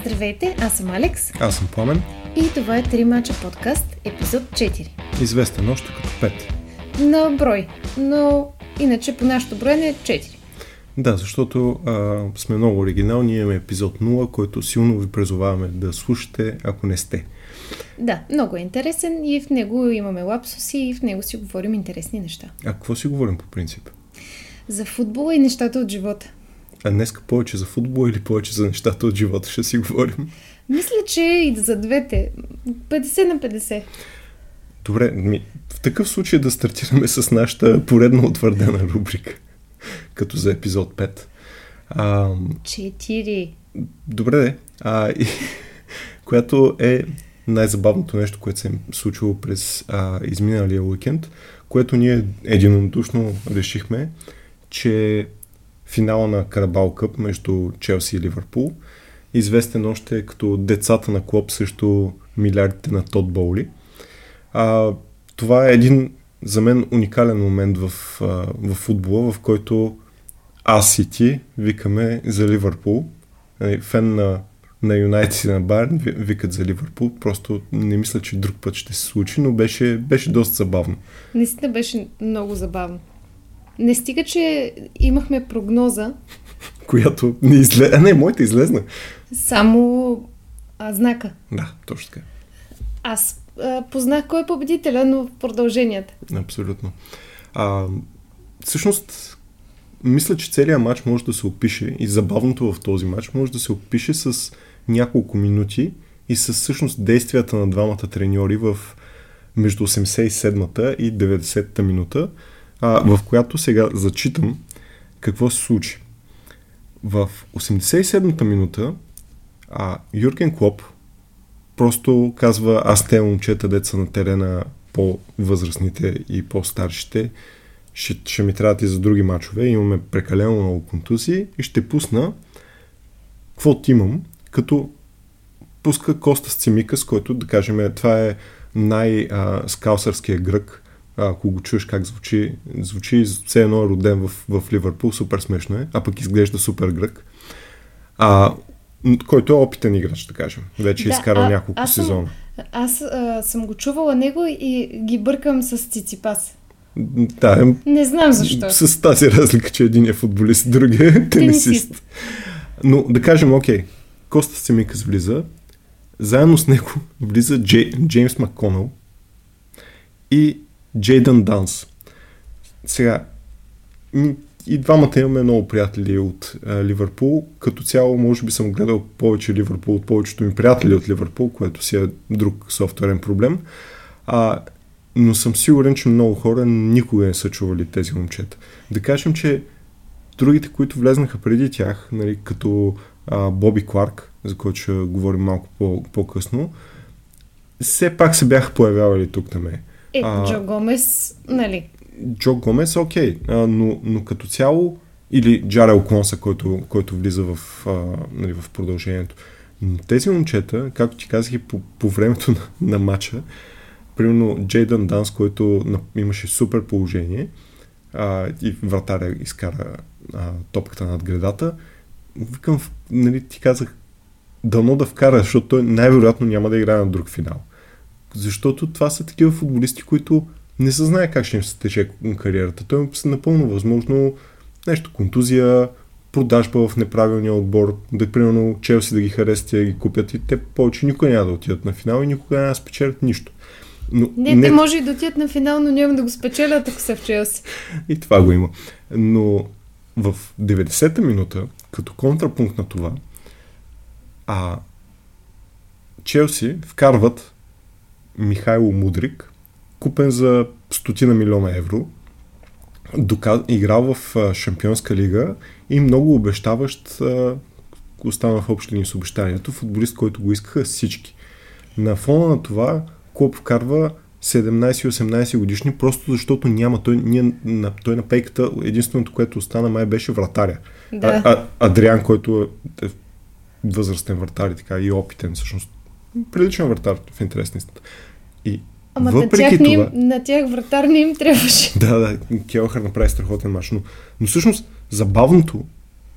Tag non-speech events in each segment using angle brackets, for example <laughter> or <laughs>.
Здравейте, аз съм Алекс. Аз съм Пламен. И това е Три мача подкаст, епизод 4. Известен още като 5. На брой, но иначе по нашото броене е 4. Да, защото а, сме много оригинални, имаме епизод 0, който силно ви призоваваме да слушате, ако не сте. Да, много е интересен и в него имаме лапсуси и в него си говорим интересни неща. А какво си говорим по принцип? За футбола и нещата от живота. А днеска повече за футбол или повече за нещата от живота ще си говорим? Мисля, че и за двете. 50 на 50. Добре, ми, в такъв случай да стартираме с нашата поредна утвърдена рубрика, като за епизод 5. А, 4. добре. А, и, която е най-забавното нещо, което се е случило през а, изминалия уикенд, което ние единодушно решихме, че финала на Карабал Къп между Челси и Ливърпул, известен още като децата на клуб срещу милиардите на Тод Боули. А, това е един за мен уникален момент в, в футбола, в който аз и ти викаме за Ливърпул. Нали, фен на, на Юнайтед и на Байерн викат за Ливърпул. Просто не мисля, че друг път ще се случи, но беше, беше доста забавно. Наистина беше много забавно. Не стига, че имахме прогноза. Която не излезе. А не, моята излезна. Само а, знака. Да, точно така. Аз а, познах кой е победителя, но в продълженията. Абсолютно. А, всъщност, мисля, че целият матч може да се опише и забавното в този матч може да се опише с няколко минути и с всъщност действията на двамата треньори в между 87-та и 90-та минута, а, в която сега зачитам какво се случи. В 87-та минута а, Юрген Клоп просто казва, аз те момчета, деца на терена, по-възрастните и по-старшите, ще, ще ми трябват и за други мачове, имаме прекалено много контузии и ще пусна каквото имам, като пуска Коста Сцимикас, който да кажем, това е най-скалсърския грък, ако го чуеш как звучи, звучи все едно е роден в, в Ливърпул, супер смешно е, а пък изглежда супер грък. А, който е опитен играч, да кажем. Вече да, изкарал няколко аз сезона. Съм, аз а, съм го чувала него и ги бъркам с Циципас. Да, не знам защо. С тази разлика, че един е футболист, другия е тенисист. Но да кажем, окей, Коста Семикас влиза, заедно с него влиза Джей, Джеймс Макконъл и Джейдън Данс. Сега, и двамата имаме много приятели от а, Ливърпул. Като цяло, може би съм гледал повече Ливърпул от повечето ми приятели от Ливърпул, което си е друг софтуерен проблем. А, но съм сигурен, че много хора никога не са чували тези момчета. Да кажем, че другите, които влезнаха преди тях, нали, като а, Боби Кларк, за който ще говорим малко по- по-късно, все пак се бяха появявали тук на мен. Е, а, Джо Гомес, нали? Джо Гомес, окей, а, но, но като цяло, или Джарел Конса, който, който влиза в, а, нали, в продължението. Но тези момчета, както ти казах и по, по времето <laughs> на, на матча, примерно Джейдън Данс, който имаше супер положение а, и вратаря изкара а, топката над гредата, викам, нали, ти казах, дано да вкара, защото той най-вероятно няма да играе на друг финал. Защото това са такива футболисти, които не се знае как ще им се тече кариерата. Той е напълно възможно нещо, контузия, продажба в неправилния отбор, да примерно Челси да ги харесат и да ги купят и те повече никога няма да отидат на финал и никога няма да спечелят нищо. Но, не, не, те може и да отидат на финал, но няма да го спечелят, ако са в Челси. <laughs> И това го има. Но в 90-та минута, като контрапункт на това, а Челси вкарват Михайло Мудрик, купен за стотина милиона евро, доказ... играл в Шампионска лига и много обещаващ остана в общи линии с обещанието, футболист, който го искаха всички. На фона на това клуб вкарва 17-18 годишни, просто защото няма. Той, ние, на, той на пейката, единственото, което остана май беше вратаря. Да. А, а, Адриан, който е възрастен вратар и така и опитен, всъщност приличен вратар в интересността. И Ама въпреки на тях, това... Им, на тях вратар не им трябваше. <laughs> Да, да, Келхър направи страхотен мач. Но, но всъщност забавното,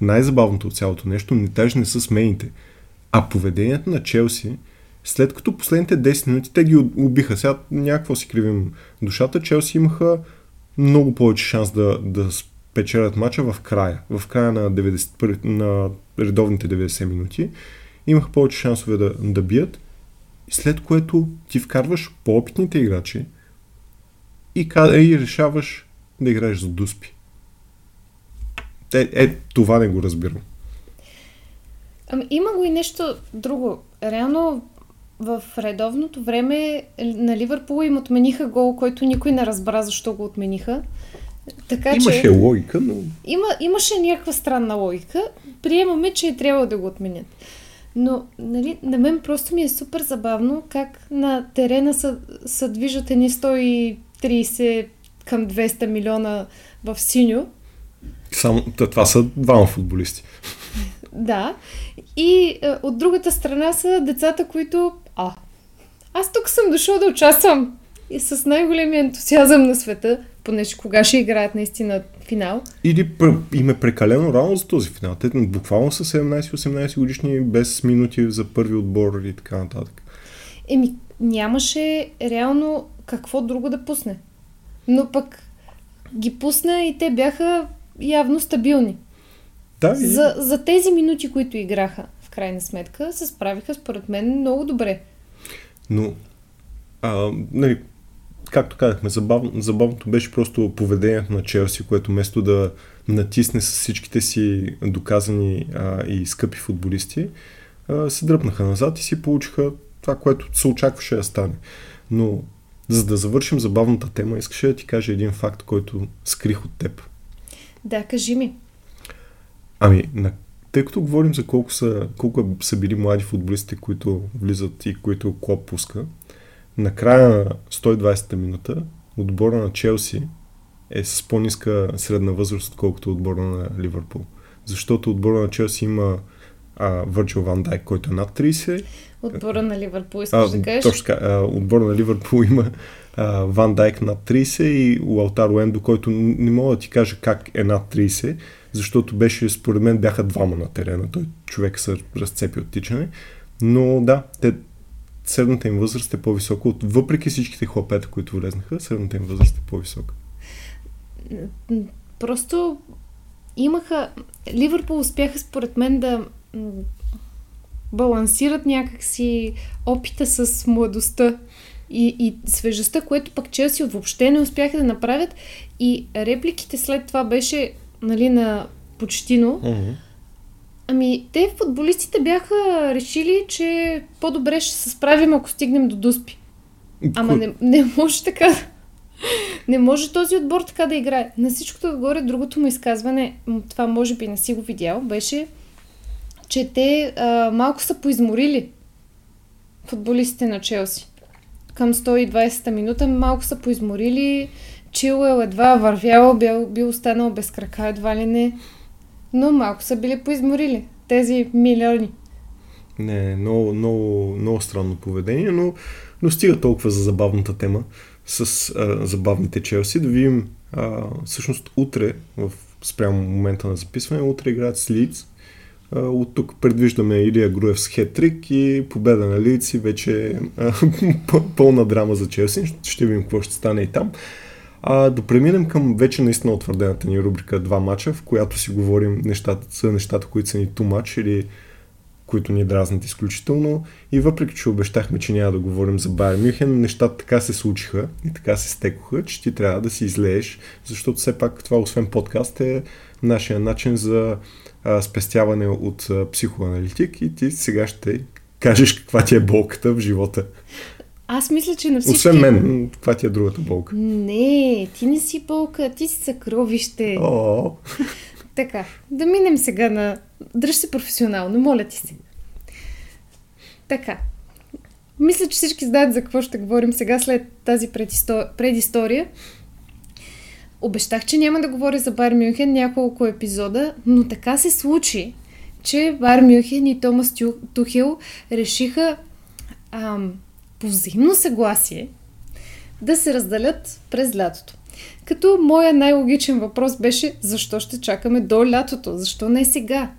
най-забавното от цялото нещо, не даже не са смените, А поведението на Челси, след като последните 10 минути те ги убиха, сега някакво си кривим душата, Челси имаха много повече шанс да, да спечелят мача в края, в края на, 90, на редовните 90 минути. Имаха повече шансове да, да бият, след което ти вкарваш по-опитните играчи и, и решаваш да играеш за дуспи. Е, е, това не го разбирам. Ами, има го и нещо друго. Реално в редовното време на Ливърпул им отмениха гол, който никой не разбра защо го отмениха. Така, имаше че, логика, но... Има, имаше някаква странна логика. Приемаме, че е трябвало да го отменят. Но нали, на мен просто ми е супер забавно как на терена са, са движат едни 130 към 200 милиона в синьо. Само, това са двама футболисти. Да. И а, от другата страна са децата, които... А, аз тук съм дошъл да участвам. И с най-големия ентусиазъм на света, понеже кога ще играят наистина финал. Или им е прекалено рано за този финал. Те буквално са 17-18 годишни без минути за първи отбор и така нататък. Еми, нямаше реално какво друго да пусне. Но пък ги пусна и те бяха явно стабилни. Да, и... за, за тези минути, които играха, в крайна сметка, се справиха според мен много добре. Но, а, нали, както казахме, забавно, забавното беше просто поведението на Челси, което вместо да натисне с всичките си доказани а, и скъпи футболисти, а, се дръпнаха назад и си получиха това, което се очакваше да стане. Но за да завършим забавната тема, искаше да ти кажа един факт, който скрих от теб. Да, кажи ми. Ами, на, тъй като говорим за колко са, колко са били млади футболисти, които влизат и които Клоп пуска, на края на 120-та минута отбора на Челси е с по-ниска средна възраст, отколкото отбора на Ливърпул. Защото отбора на Челси има Върджил Ван Дайк, който е над 30. Отбора на Ливърпул, искаш а, да кажеш? Точно така. Отбора на Ливърпул има а, Ван Дайк над 30 и Лаутар Уендо, който не мога да ти кажа как е над 30, защото беше, според мен, бяха двама на терена. Той човек се разцепи от тичане. Но да, те, средната им възраст е по-висока. От, въпреки всичките хлапета, които влезнаха, средната им възраст е по-висока. Просто имаха... Ливърпул успяха, според мен, да балансират някакси опита с младостта и, и свежестта, което пък Челси въобще не успяха да направят. И репликите след това беше нали, на почтино. Mm-hmm. Ами, те футболистите бяха решили, че по-добре ще се справим, ако стигнем до Дуспи. Ама не, не може така. <laughs> Не може този отбор така да играе. На всичкото отгоре, другото му изказване, това може би не си го видял, беше, че те а, малко са поизморили футболистите на Челси. Към 120-та минута малко са поизморили. Чилуел едва вървял, бил, бил останал без крака, едва ли не. Но малко са били поизморили тези милиони. Не, много, много, много странно поведение, но, но стига толкова за забавната тема с а, забавните Челси. Да видим а, всъщност утре, в спрямо момента на записване, утре играят с Лиц. От тук предвиждаме Илия Груев с хетрик и победа на Лиц и вече а, <laughs> пълна драма за Челси. Ще видим какво ще стане и там. А, да преминем към вече наистина утвърдената ни рубрика Два мача, в която си говорим нещата, за нещата, които са ни ту мач или които ни дразнат изключително. И въпреки, че обещахме, че няма да говорим за Байер Мюхен, нещата така се случиха и така се стекоха, че ти трябва да си излееш, защото все пак това, освен подкаст, е нашия начин за а, спестяване от а, психоаналитик и ти сега ще кажеш каква ти е болката в живота. Аз мисля, че на всички... Освен мен, каква ти е другата болка? Не, ти не си болка, ти си съкровище. О. <laughs> Така, да минем сега на... Дръж се професионално, моля ти се. Така. Мисля, че всички знаят за какво ще говорим сега след тази предистория. Обещах, че няма да говоря за Бар Мюнхен няколко епизода, но така се случи, че Бар Мюнхен и Томас Тухел решиха ам, по взаимно съгласие да се разделят през лятото. Като моя най-логичен въпрос беше защо ще чакаме до лятото? Защо не сега?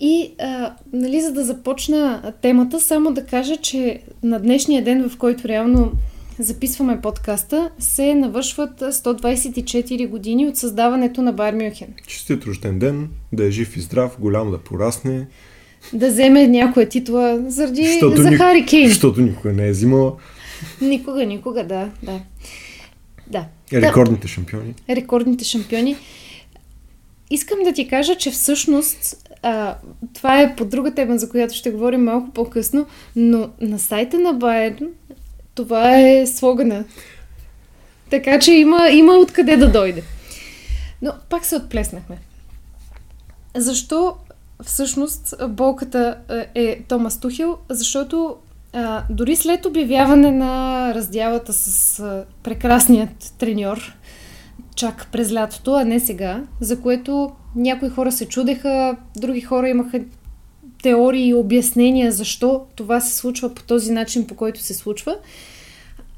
И, а, нали, за да започна темата, само да кажа, че на днешния ден, в който реално записваме подкаста, се навършват 124 години от създаването на Байер Мюнхен. Честит рожден ден, да е жив и здрав, голям да порасне. Да вземе някоя титла заради за ни- Хари Кейн. Защото никога не е взимала Никога, никога, да, да. Да. рекордните шампиони. да. Рекордните шампиони. Искам да ти кажа, че всъщност а, това е по друга тема, за която ще говорим малко по-късно, но на сайта на Байерн това е слогана. Така че има, има откъде да дойде. Но пак се отплеснахме. Защо всъщност болката е, Томас Тухил? Защото а, дори след обявяване на раздялата с а, прекрасният треньор, чак през лятото, а не сега, за което някои хора се чудеха, други хора имаха теории и обяснения защо това се случва по този начин, по който се случва.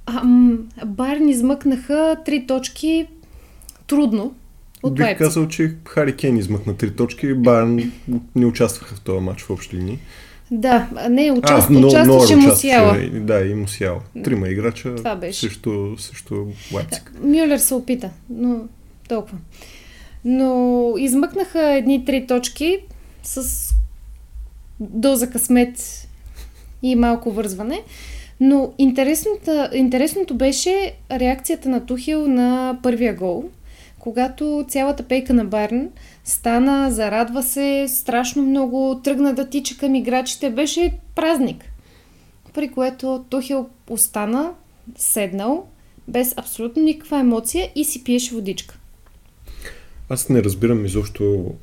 Ам, Байерн измъкнаха три точки трудно от Бих Лайпциг. казал, че Хари Кейн измъкна три точки, Байерн не участваха в този матч в общи линии. Да, не, участ... но- участваше Мусиала. Да, и Мусиала. Трима играча Това беше. срещу, срещу Лайпциг. Мюлер се опита, но толкова. Но измъкнаха едни три точки с доза късмет и малко вързване. Но интересното беше реакцията на Тухил на първия гол, когато цялата пейка на Байерн стана, зарадва се страшно много, тръгна да тича към играчите, беше празник. При което Тухил остана, седнал, без абсолютно никаква емоция и си пиеше водичка. Аз не разбирам изобщо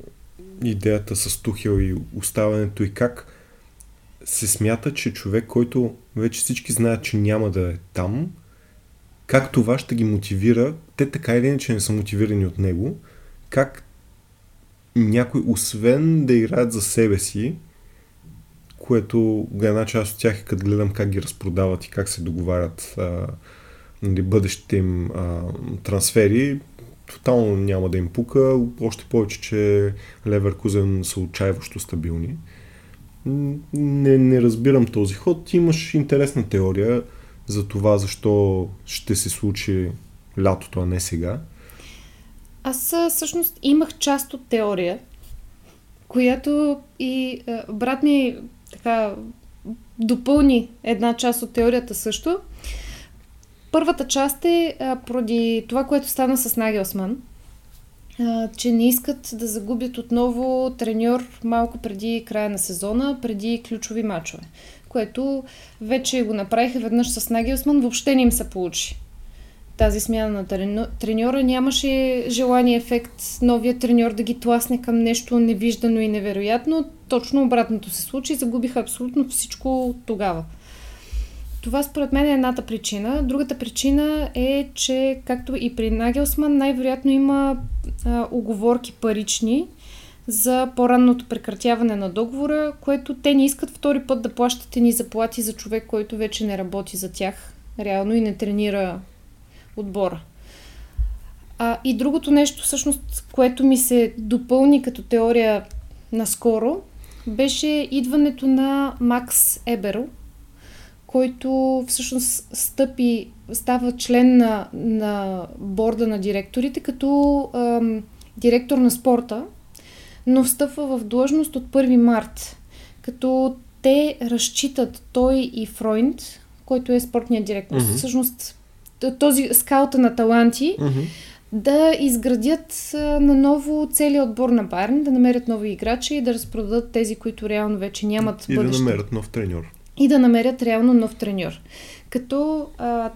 идеята с Тухел и оставането и как се смята, че човек, който вече всички знаят, че няма да е там, как това ще ги мотивира, те така или иначе не са мотивирани от него, как някой, освен да играят за себе си, което една част от тях е като гледам как ги разпродават и как се договарят а, нали, бъдещите им а, трансфери, тотално няма да им пука, още повече, че Леверкузен са отчаиващо стабилни. Не, не разбирам този ход. Имаш интересна теория за това защо ще се случи лятото, а не сега. Аз всъщност имах част от теория, която и а, брат ми така допълни една част от теорията също. Първата част е а, поради това, което стана с Нагелсман, че не искат да загубят отново треньор малко преди края на сезона, преди ключови матчове. Което вече го направиха веднъж с Нагелсман, въобще не им се получи тази смяна на треньора нямаше желание ефект новия треньор да ги тласне към нещо невиждано и невероятно. Точно обратното се случи. Загубиха абсолютно всичко тогава. Това според мен е едната причина. Другата причина е, че както и при Нагелсман, най-вероятно има а, оговорки парични за по-ранното прекратяване на договора, което те не искат втори път да плащат ни заплати за човек, който вече не работи за тях реално и не тренира отбора. А, и другото нещо, всъщност, което ми се допълни като теория наскоро, беше идването на Макс Еберл, който всъщност стъпи, става член на, на борда на директорите като ам, директор на спорта, но встъпва в длъжност от 1 март, като те разчитат той и Фройнд, който е спортният директор, Мгм. всъщност този скаута на таланти, да изградят наново целият отбор на Байерн, да намерят нови играчи и да разпродадат тези, които реално вече нямат И да бъдеще. намерят нов треньор. И да намерят реално нов треньор. Като а,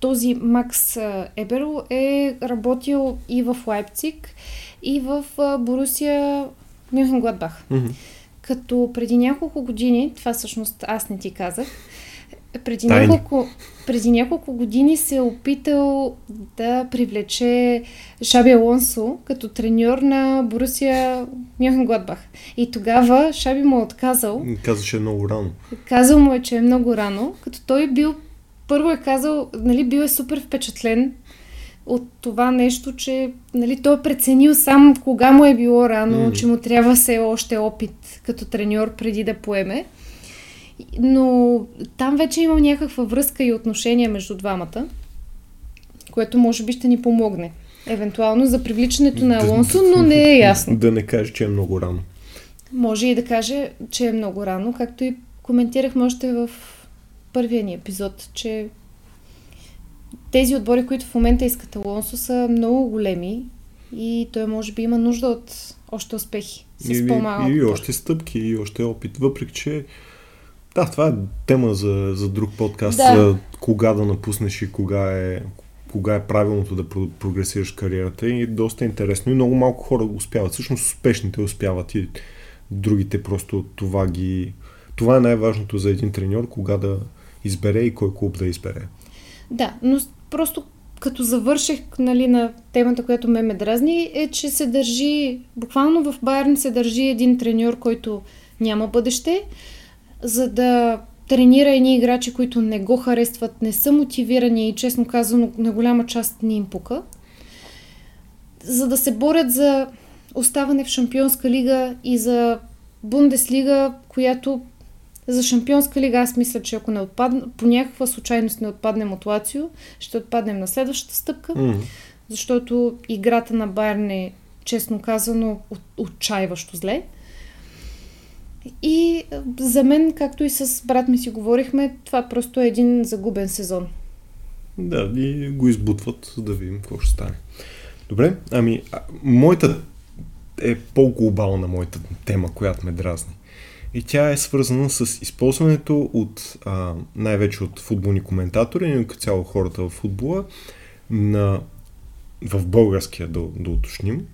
този Макс Еберл е работил и в Лайпциг, и в Борусия Мюнхен-Гладбах. Мгм. Като преди няколко години, това всъщност аз не ти казах, преди Тайни. няколко, преди няколко години се е опитал да привлече Шаби Алонсо като треньор на Борусия Мюнхен-Гладбах. И тогава Шаби му е отказал. Каза, че е много рано. Казал му е, че е много рано, като той бил, първо е казал, нали, бил е супер впечатлен от това нещо, че нали, той е преценил сам кога му е било рано, mm. че му трябва все още опит като треньор преди да поеме. Но там вече имам някаква връзка и отношения между двамата, което може би ще ни помогне. Евентуално за привличането на Алонсо, но не е ясно. <laughs> Да не каже, че е много рано. Може и да каже, че е много рано, както и коментирахме още в първия ни епизод, че тези отбори, които в момента искат Алонсо, са много големи и той може би има нужда от още успехи с и, по-малко. И, и още стъпки, и още опит. Въпреки, че да, това е тема за, за друг подкаст, да. кога да напуснеш и кога е, кога е правилното да прогресираш кариерата и доста интересно и много малко хора го успяват. Всъщност успешните успяват и другите просто това ги... Това е най-важното за един треньор, кога да избере и кой клуб да избере. Да, но просто като завърших нали, на темата, която ме ме дразни, е, че се държи, буквално в Байерн се държи един треньор, който няма бъдеще, за да тренира едни играчи, които не го харесват, не са мотивирани и честно казано на голяма част не им пука, за да се борят за оставане в Шампионска лига и за Бундеслига, която за Шампионска лига аз мисля, че ако не отпадне, по някаква случайност не отпаднем от Лацио, ще отпаднем на следващата стъпка, mm-hmm. защото играта на Байерн е, честно казано, от, отчаиващо зле. И за мен, както и с брат ми си говорихме, това просто е един загубен сезон. Да, и го избутват, за да видим какво ще стане. Добре, ами, а, моята е по-глобална моята тема, която ме дразни. И тя е свързана с използването от а, най-вече от футболни коментатори, но като цяло хората в футбола, на, в българския да, да уточним.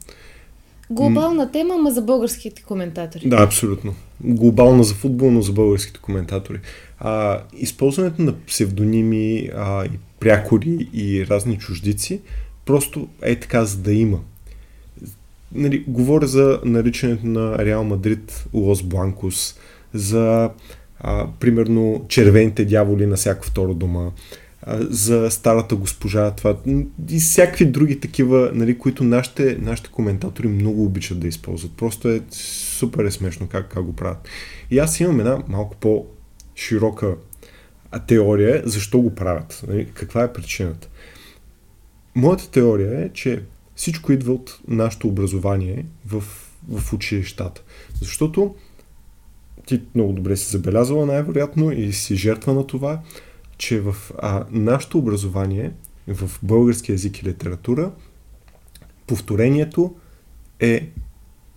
Глобална тема, ма за българските коментатори. Да, абсолютно. Глобална за футбол, но за българските коментатори. А, използването на псевдоними а, и прякори и разни чуждици просто е така, за да има нали, говоря за наричането на Реал Мадрид Лос Бланкос, за а, примерно червените дяволи на всяко второ дома, а, за старата госпожа, това и всякакви други такива, нали, които нашите, нашите коментатори много обичат да използват. Просто е супер е смешно как, как го правят. И аз имам една малко по-широка теория, защо го правят. Нали, каква е причината. Моята теория е, че всичко идва от нашето образование в, в училищата. Защото ти много добре си забелязала най-вероятно и си жертва на това, че в а, нашето образование, в български язик и литература, повторението е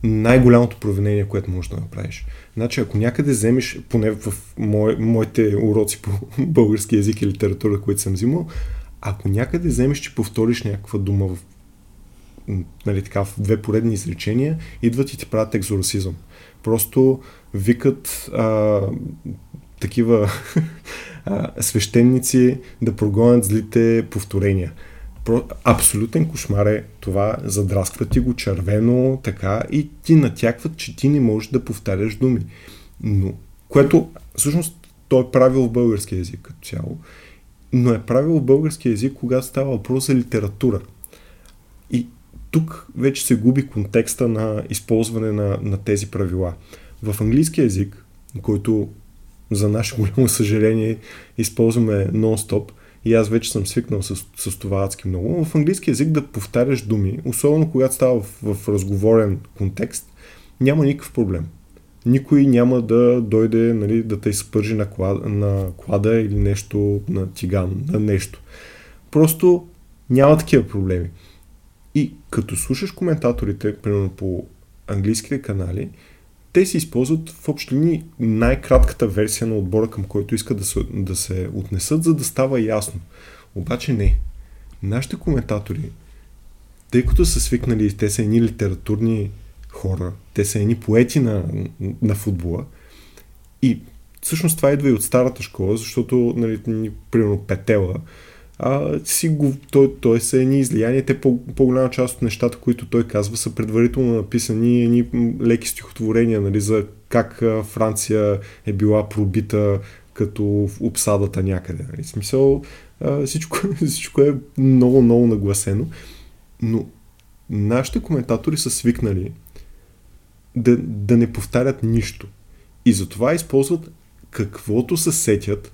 най-голямото провинение, което можеш да направиш. Значи, ако някъде вземеш, поне в мое, моите уроци по български язик и литература, които съм взимал, ако някъде вземеш, че повториш някаква дума в нали, така, в две поредни изречения, идват и ти правят екзорсизъм. Просто викат а, такива <laughs> а, свещеници да прогонят злите повторения. Про, абсолютен кошмар е това, задрасква ти го червено, така, и ти натякват, че ти не можеш да повтаряш думи. Но, което, всъщност, той е правил в български язик като цяло, но е правил в български язик, когато става въпрос за литература. Тук вече се губи контекста на използване на, на тези правила. В английски язик, който за наше голямо съжаление използваме нон-стоп, и аз вече съм свикнал с, с това адски много, в английски язик да повтаряш думи, особено когато става в, в разговорен контекст, няма никакъв проблем. Никой няма да дойде нали, да те изпържи на на клада или нещо на тиган, на нещо. Просто няма такива проблеми. Като слушаш коментаторите, примерно по английските канали, те се използват в общи най-кратката версия на отбора, към който искат да се, да се отнесат, за да става ясно. Обаче не. Нашите коментатори, тъй като са свикнали, те са едни литературни хора, те са едни поети на, на футбола и всъщност това идва и от старата школа, защото, нали, примерно Петела, а, си го, той, той са едни излияния. Те по, по-голяма част от нещата, които той казва, са предварително написани едни леки стихотворения, нали, за как Франция е била пробита като в обсадата някъде. Нали. Смисъл, а, всичко, <laughs> всичко е много, много нагласено. Но нашите коментатори са свикнали да, да не повтарят нищо. И затова използват каквото се сетят,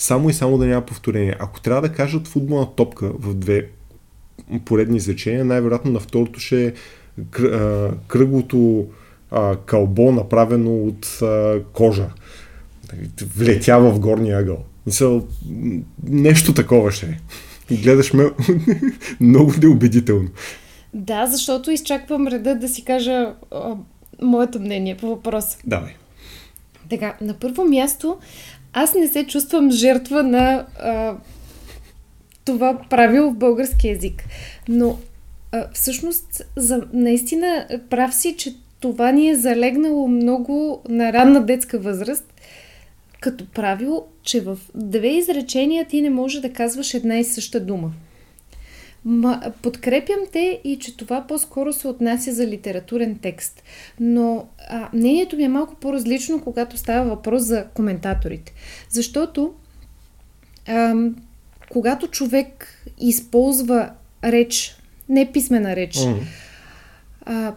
само и само да няма повторение. Ако трябва да кажат футболна топка в две поредни изречения, най-вероятно на второто ще е кръглото а, кълбо, направено от а, кожа. Влетява в горния ъгъл. Мисъл, нещо такова ще е. И гледаш ме <laughs> много неубедително. Да, защото изчаквам реда да си кажа а, моето мнение по въпроса. Давай. Така, на първо място, аз не се чувствам жертва на а, това правило в български язик. Но а, всъщност, за, наистина прав си, че това ни е залегнало много на ранна детска възраст, като правило, че в две изречения ти не можеш да казваш една и съща дума. Ма, подкрепям те и че това по-скоро се отнася за литературен текст. Но а, мнението ми е малко по-различно, когато става въпрос за коментаторите. Защото а, когато човек използва реч, не писмена реч, mm. а,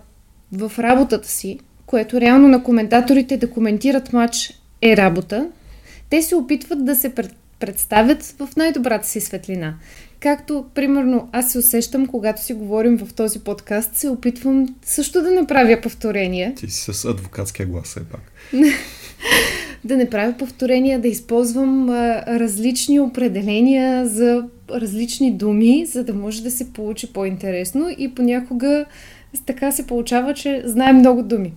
в работата си, което реално на коментаторите да коментират матч е работа, те се опитват да се пред, представят в най-добрата си светлина. Както, примерно, аз се усещам, когато си говорим в този подкаст, се опитвам също да не правя повторения. Ти си с адвокатския глас, все пак. <laughs> да не правя повторения, да използвам а, различни определения за различни думи, за да може да се получи по-интересно и понякога така се получава, че знаем много думи.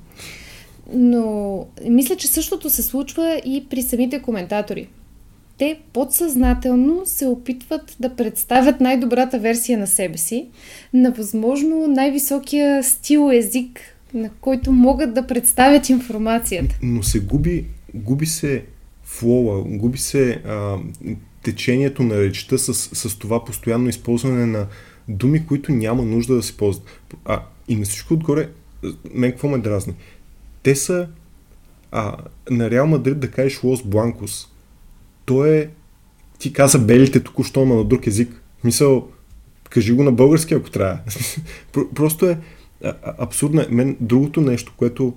Но мисля, че същото се случва и при самите коментатори. Те подсъзнателно се опитват да представят най-добрата версия на себе си, на възможно най-високия стил език, на който могат да представят информацията. Но се губи, губи се флоа, губи се а, течението на речта с, с това постоянно използване на думи, които няма нужда да се ползват. А, и на всичко отгоре, мен какво ме дразни? Те са а, на Реал Мадрид да кажеш Лос Бланкос. То е... Ти каза белите току-що, на друг език. Мисъл, кажи го на български, ако трябва. <laughs> Просто е абсурдно. Мен другото нещо, което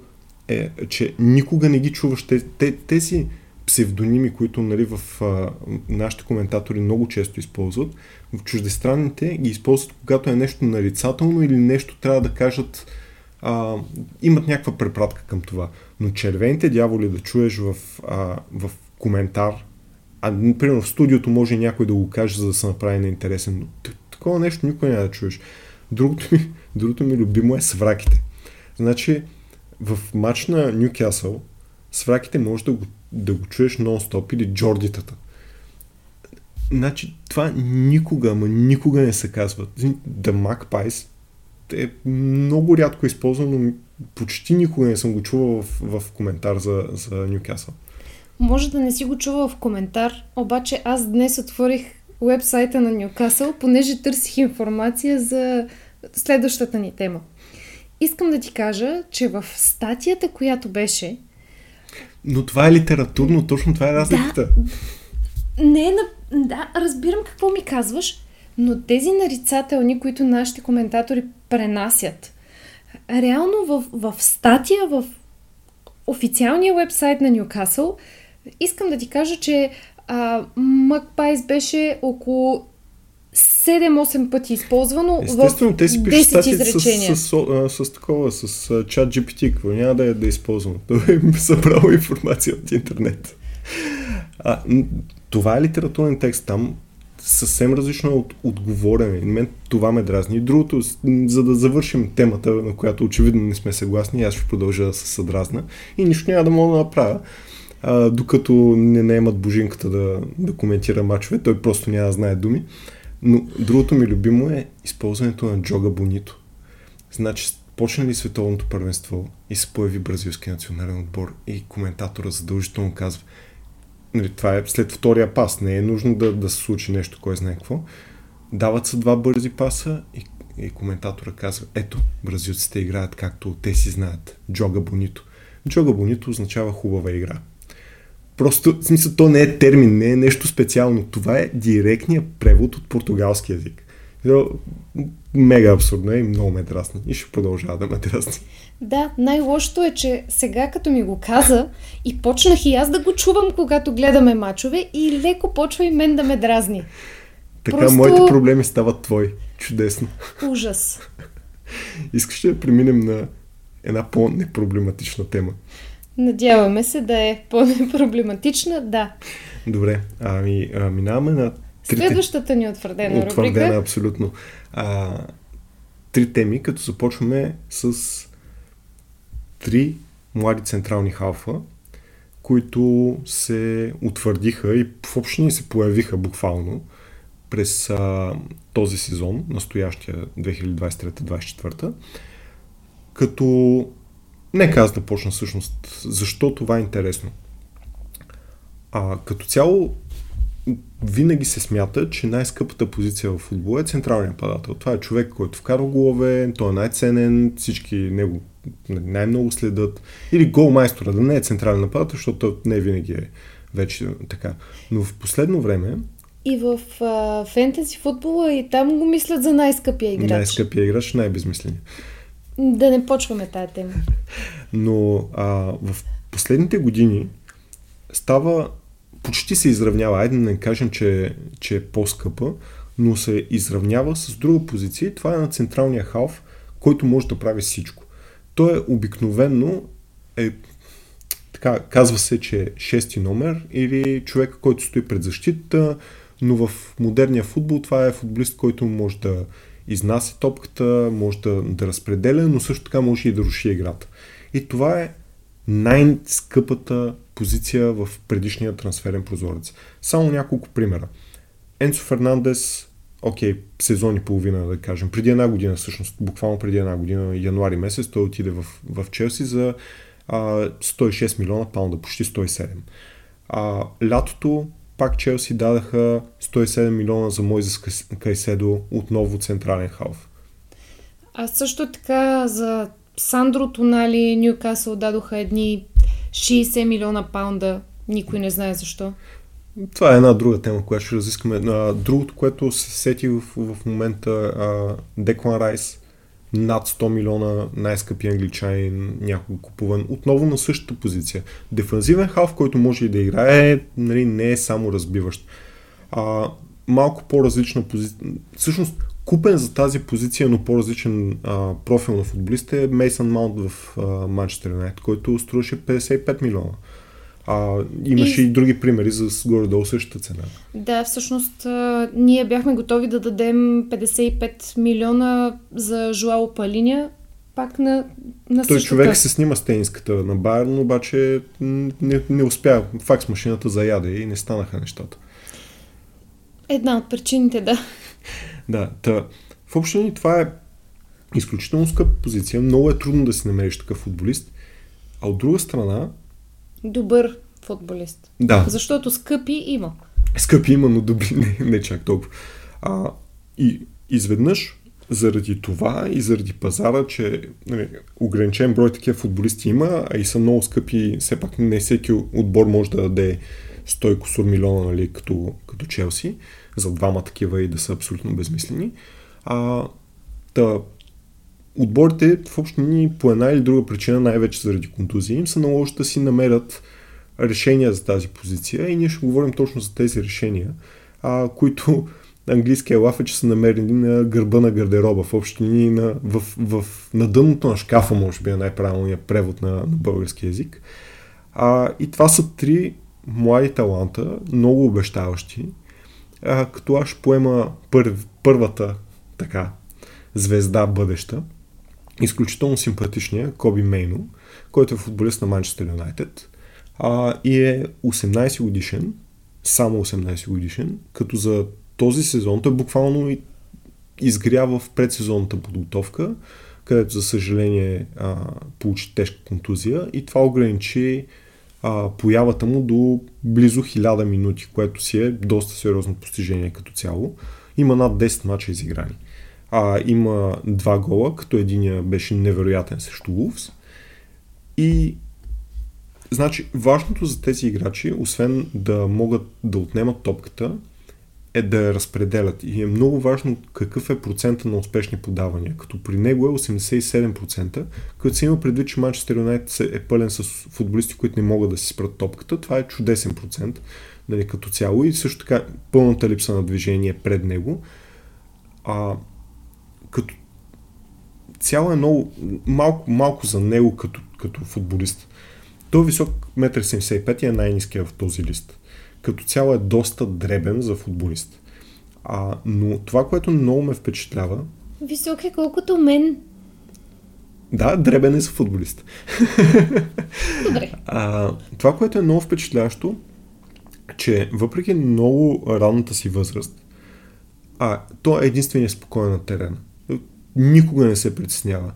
е, че никога не ги чуваш. Те, тези псевдоними, които нали, в а, нашите коментатори много често използват, в чуждестранните ги използват, когато е нещо нарицателно или нещо трябва да кажат, а, имат някаква препратка към това. Но червените дяволи да чуеш в, а, в коментар, а, например, в студиото може някой да го каже, за да се направи неинтересен, но такова нещо никой няма да чуеш. Другото ми, <laughs> другото ми любимо е свраките. Значи, в матч на Нюкасъл, свраките може да го, да го чуеш нон-стоп или джордитата. Значи, това никога, ама никога не се казва. The Magpies е много рядко използвано, почти никога не съм го чувал в, в коментар за, за Нюкасъл. Може да не си го чувал в коментар, обаче аз днес отворих вебсайта на Нюкасъл, понеже търсих информация за следващата ни тема. Искам да ти кажа, че в статията, която беше... Но това е литературно, точно това е разликата. Да, не е на... Да, разбирам какво ми казваш, но тези нарицателни, които нашите коментатори пренасят, реално в, в статия, в официалния вебсайт на Ньюкасъл, искам да ти кажа, че Макпайс беше около 7-8 пъти използвано Естествено, те си пишат статии с, с, с, с, с, такова, с чат GPT, какво няма да е да е използвано. <laughs> Той е събрал информация от интернет. А, това е литературен текст. Там съвсем различно от отговорене. Мен това ме дразни. И другото, за да завършим темата, на която очевидно не сме съгласни, аз ще продължа да се съдразна и нищо няма да мога да направя. А, докато не наемат Божинката да, да коментира мачове, той просто няма да знае думи. Но другото ми любимо е използването на Джога Бонито. Значи, почна ли световното първенство и се появи бразилски национален отбор и коментатора задължително казва нали, това е след втория пас, не е нужно да, да се случи нещо, кой знае какво. Дават се два бързи паса и, и коментатора казва, ето, бразилците играят както те си знаят. Джога Бонито. Джога Бонито означава хубава игра. Просто, в смисъл, то не е термин, не е нещо специално. Това е директният превод от португалски язик. Мега абсурдно е и много ме драсни. И ще продължава да ме драсни. Да, най-лошото е, че сега като ми го каза и почнах и аз да го чувам, когато гледаме мачове и леко почва и мен да ме дразни. Така Просто... моите проблеми стават твои. Чудесно. Ужас. Искаш да преминем на една по-непроблематична тема? Надяваме се да е по-непроблематична, да. Добре, ами а, минаваме на трите... Следващата ни утвърдена рубрика. Утвърдена, абсолютно. А, три теми, като започваме с три млади централни халфа, които се утвърдиха и в общини се появиха буквално през а, този сезон, настоящия 2023-2024. Като нека аз да почна всъщност защо това е интересно. А, като цяло винаги се смята, че най-скъпата позиция в футбола е централният падател. Това е човек, който вкарва голове, той е най-ценен, всички него най-много следят. Или голмайстора, да не е централен нападател, защото не винаги е вече така. Но в последно време и в а, фентези футбола и там го мислят за най-скъпия играч. Най-скъпия играч, най-безмисления. Да не почваме тая тема. Но а, в последните години става, почти се изравнява. Айде да не кажем, че, че е по-скъпа, но се изравнява с друга позиция. Това е на централния халф, който може да прави всичко. Той е обикновенно е така, казва се, че е шести номер или човек, който стои пред защита, но в модерния футбол това е футболист, който може да изнася топката, може да, да разпределя, но също така може и да руши играта. И това е най-скъпата позиция в предишния трансферен прозорец. Само няколко примера. Енцо Фернандес, окей, сезон и половина, да кажем, преди една година, всъщност, буквално преди една година, януари месец, той отиде в, в Челси за а, 106 милиона паунда, почти 107. А, лятото пак Челси дадаха 107 милиона за Мойзес Кайседо, отново централен халф. А също така за Сандро Тонали Ньюкасъл дадоха едни 60 милиона паунда. Никой не знае защо. Това е една друга тема, която ще разискаме. Другото, което се сети в, в момента, Деклан Райс над 100 милиона най-скъпи англичанин, някой купуван, отново на същата позиция. Дефанзивен халф, който може и да играе, нали, не е само разбиващ. А, малко по-различна позиция. Всъщност, купен за тази позиция, но по-различен а, профил на футболист е Мейсън Маунт в Манчестър Юнайтед, който струваше 55 милиона. А, имаше и... и други примери за горе-долу същата цена. Да, всъщност а, ние бяхме готови да дадем 55 милиона за Жуао Палиня, пак на, на Той същата. човек се снима с тениската на Байерн, обаче не, не успя. Факс машината заяде и не станаха нещата. Една от причините, да. <laughs> да, та, в общини това е изключително скъпа позиция. Много е трудно да си намериш такъв футболист. А от друга страна, добър футболист. Да. Защото скъпи има. Скъпи има, но добри не, не чак толкова. А, и изведнъж заради това и заради пазара, че нали, ограничен брой такива футболисти има, а и са много скъпи, все пак не всеки отбор може да даде 100 косур милиона, нали, като, като Челси, за двама такива и да са абсолютно безмислени. А, та, отборите в общи ни по една или друга причина, най-вече заради контузии, им се наложи да си намерят решения за тази позиция. И ние ще говорим точно за тези решения, а, които английския лаф е, че са намерени на гърба на гардероба, в общини на, в, в, на дъното на шкафа, може би е най-правилният превод на, на български язик. А, и това са три млади таланта, много обещаващи, а, като аз поема пър, първата така звезда бъдеща – изключително симпатичния Коби Мейно, който е футболист на Манчестър Юнайтед и е 18 годишен, само 18 годишен, като за този сезон той буквално изгрява в предсезонната подготовка, където за съжаление а, получи тежка контузия и това ограничи а, появата му до близо 1000 минути, което си е доста сериозно постижение като цяло. Има над 10 мача изиграни. А, има два гола, като единия беше невероятен срещу Лувс. И Значи, важното за тези играчи, освен да могат да отнемат топката, е да я разпределят. И е много важно какъв е процента на успешни подавания. Като при него е 87%, като се има предвид, че Манчестър Юнайтед е пълен с футболисти, които не могат да си спрат топката. Това е чудесен процент нали, като цяло и също така пълната липса на движение пред него. А, като цяло е много малко, малко за него като, като футболист. Той е висок 1,75 и е най-низкия в този лист. Като цяло е доста дребен за футболист. А, но това, което много ме впечатлява... Висок е колкото мен. Да, дребен е за футболист. <laughs> Добре. А, това, което е много впечатляващо, че въпреки много ранната си възраст, а, то е единствения спокоен на терена. Никога не се притеснява.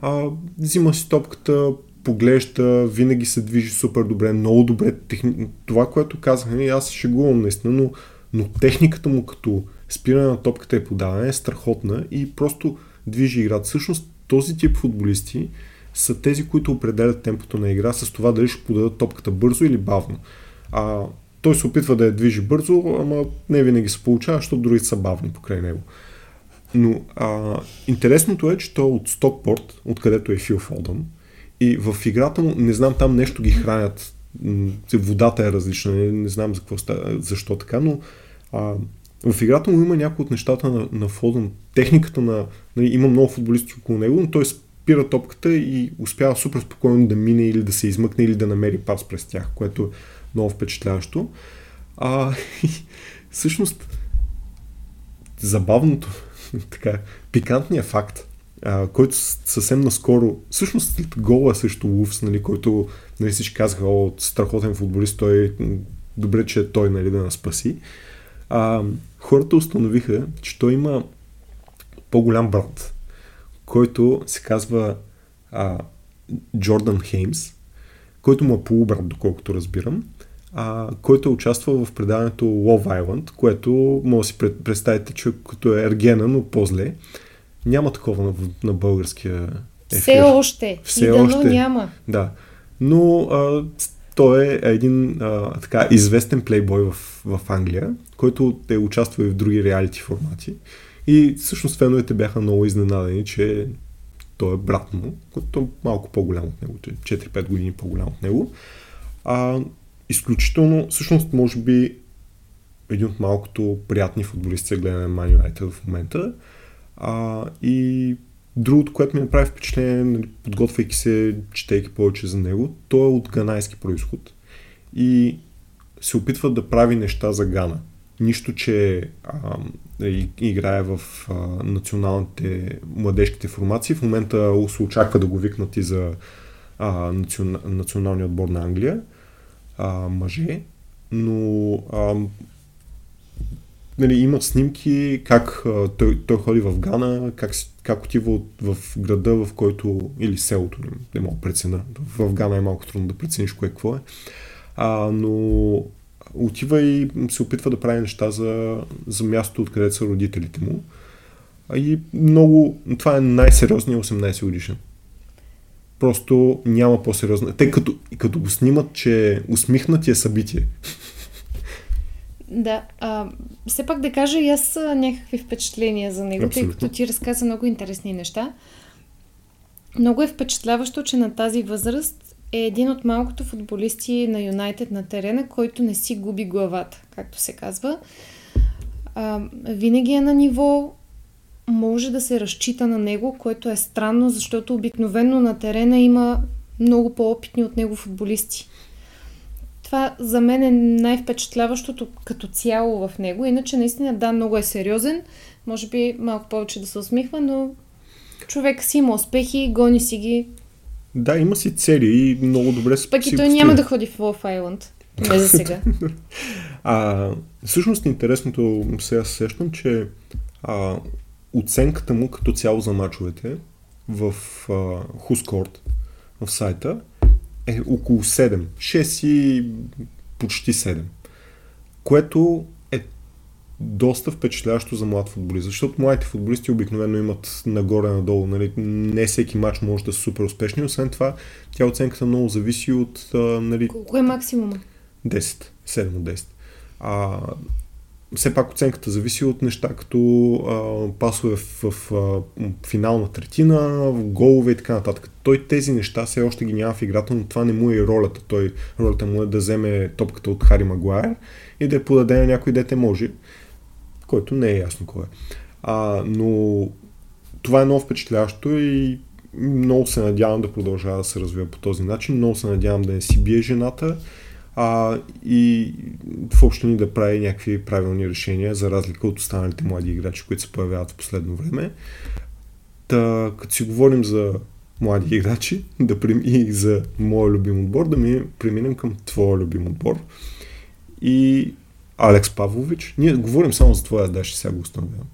А, взима си топката, поглежда, винаги се движи супер добре, много добре. Техни... Това, което казах, нали, аз се шегувам наистина, но, но техниката му като спиране на топката и подаване е страхотна и просто движи играта. Всъщност този тип футболисти са тези, които определят темпото на игра с това дали ще подадат топката бързо или бавно. А, той се опитва да я движи бързо, ама не винаги се получава, защото другите са бавни покрай него. Но а, интересното е, че той е от Стокпорт, откъдето е Фил Фолдън, и в играта му, не знам, там нещо ги хранят. Водата е различна, не, не знам за какво защо така, но а, в играта му има някои от нещата на, на Фолдън. Техниката на... Нали, има много футболисти около него, но той спира топката и успява супер спокойно да мине или да се измъкне или да намери пас през тях, което е много впечатляващо. А, <laughs> всъщност, забавното, <laughs> така, пикантният факт а, който съвсем наскоро, всъщност след гола също Лувс, нали, който нали, всички казаха, о, страхотен футболист, той добре, че е той нали, да нас спаси. А, хората установиха, че той има по-голям брат, който се казва а, Джордан Хеймс, който му е полубрат, доколкото разбирам, а, който е участвал в предаването Love Island, което може да си представите, че като е ергена, но по-зле. Няма такова на, на българския ефир. Все още. Все и още. няма. Да. Но а, той е един а, така известен плейбой в, в Англия, който е участва и в други реалити формати. И всъщност феновете бяха много изненадени, че той е брат му, който е малко по-голям от него, 4-5 години по-голям от него. А, изключително, всъщност, може би, един от малкото приятни футболисти на Man United в момента. А, и другото, което ми направи впечатление, нали, подготвяйки се, четейки повече за него, той е от ганайски происход и се опитва да прави неща за Гана. Нищо, че а, играе в а, националните младежките формации. В момента се очаква да го викнат и за а, национ, националния отбор на Англия а, мъже. Но а, нали, имат снимки как а, той, той ходи в Гана, как, как отива в града, в който, или селото, не, не мога прецена. В Гана е малко трудно да прецениш кое какво е. А, но отива и се опитва да прави неща за, за място, откъдето са родителите му. И много, това е най-сериозният 18 годишен. Просто няма по-сериозна. Те като, като го снимат, че усмихнатия събитие. Да, а, все пак да кажа и аз някакви впечатления за него, Абсолютно. тъй като ти разказа много интересни неща. Много е впечатляващо, че на тази възраст е един от малкото футболисти на Юнайтед на терена, който не си губи главата, както се казва. А, винаги е на ниво, може да се разчита на него, което е странно, защото обикновено на терена има много по-опитни от него футболисти. Това за мен е най-впечатляващото като цяло в него. Иначе наистина да, много е сериозен. Може би малко повече да се усмихва, но човек си има успехи, гони си ги. Да, има си цели и много добре се Пък и той няма да ходи в Love Island. Не за сега. <laughs> а, всъщност интересното сега се сещам, че а, оценката му като цяло за мачовете в а, Хускорт в сайта е около 7. 6 и почти 7. Което е доста впечатляващо за млад футболист, защото младите футболисти обикновено имат нагоре-надолу. Нали? Не всеки матч може да е супер успешен, освен това тя оценката много зависи от... А, нали... Колко е максимума? 10, 7 от 10. А, все пак оценката зависи от неща като а, пасове в, в а, финална третина, голове и така нататък. Той тези неща все още ги няма в играта, но това не му е и ролята. Той, ролята му е да вземе топката от Хари Магуайер и да я подаде на някой дете може, който не е ясно кой е. А, но това е много впечатляващо и много се надявам да продължава да се развива по този начин. Много се надявам да не си бие жената а, и в общини да прави някакви правилни решения, за разлика от останалите млади играчи, които се появяват в последно време. Та, като си говорим за млади играчи да прим... и за моя любим отбор, да ми преминем към твоя любим отбор. И Алекс Павлович. Ние говорим само за твоя даш и сега го установявам.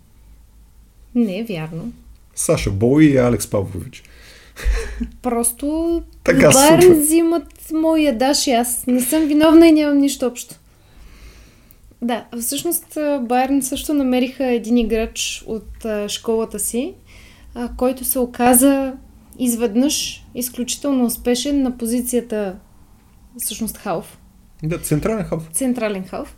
Не вярно. Саша Бой и Алекс Павлович. Просто така Байерн взимат моя даш и аз не съм виновна и нямам нищо общо. Да, всъщност Байерн също намериха един играч от а, школата си, а, който се оказа изведнъж изключително успешен на позицията всъщност халф. Да, централен халф. Централен халф.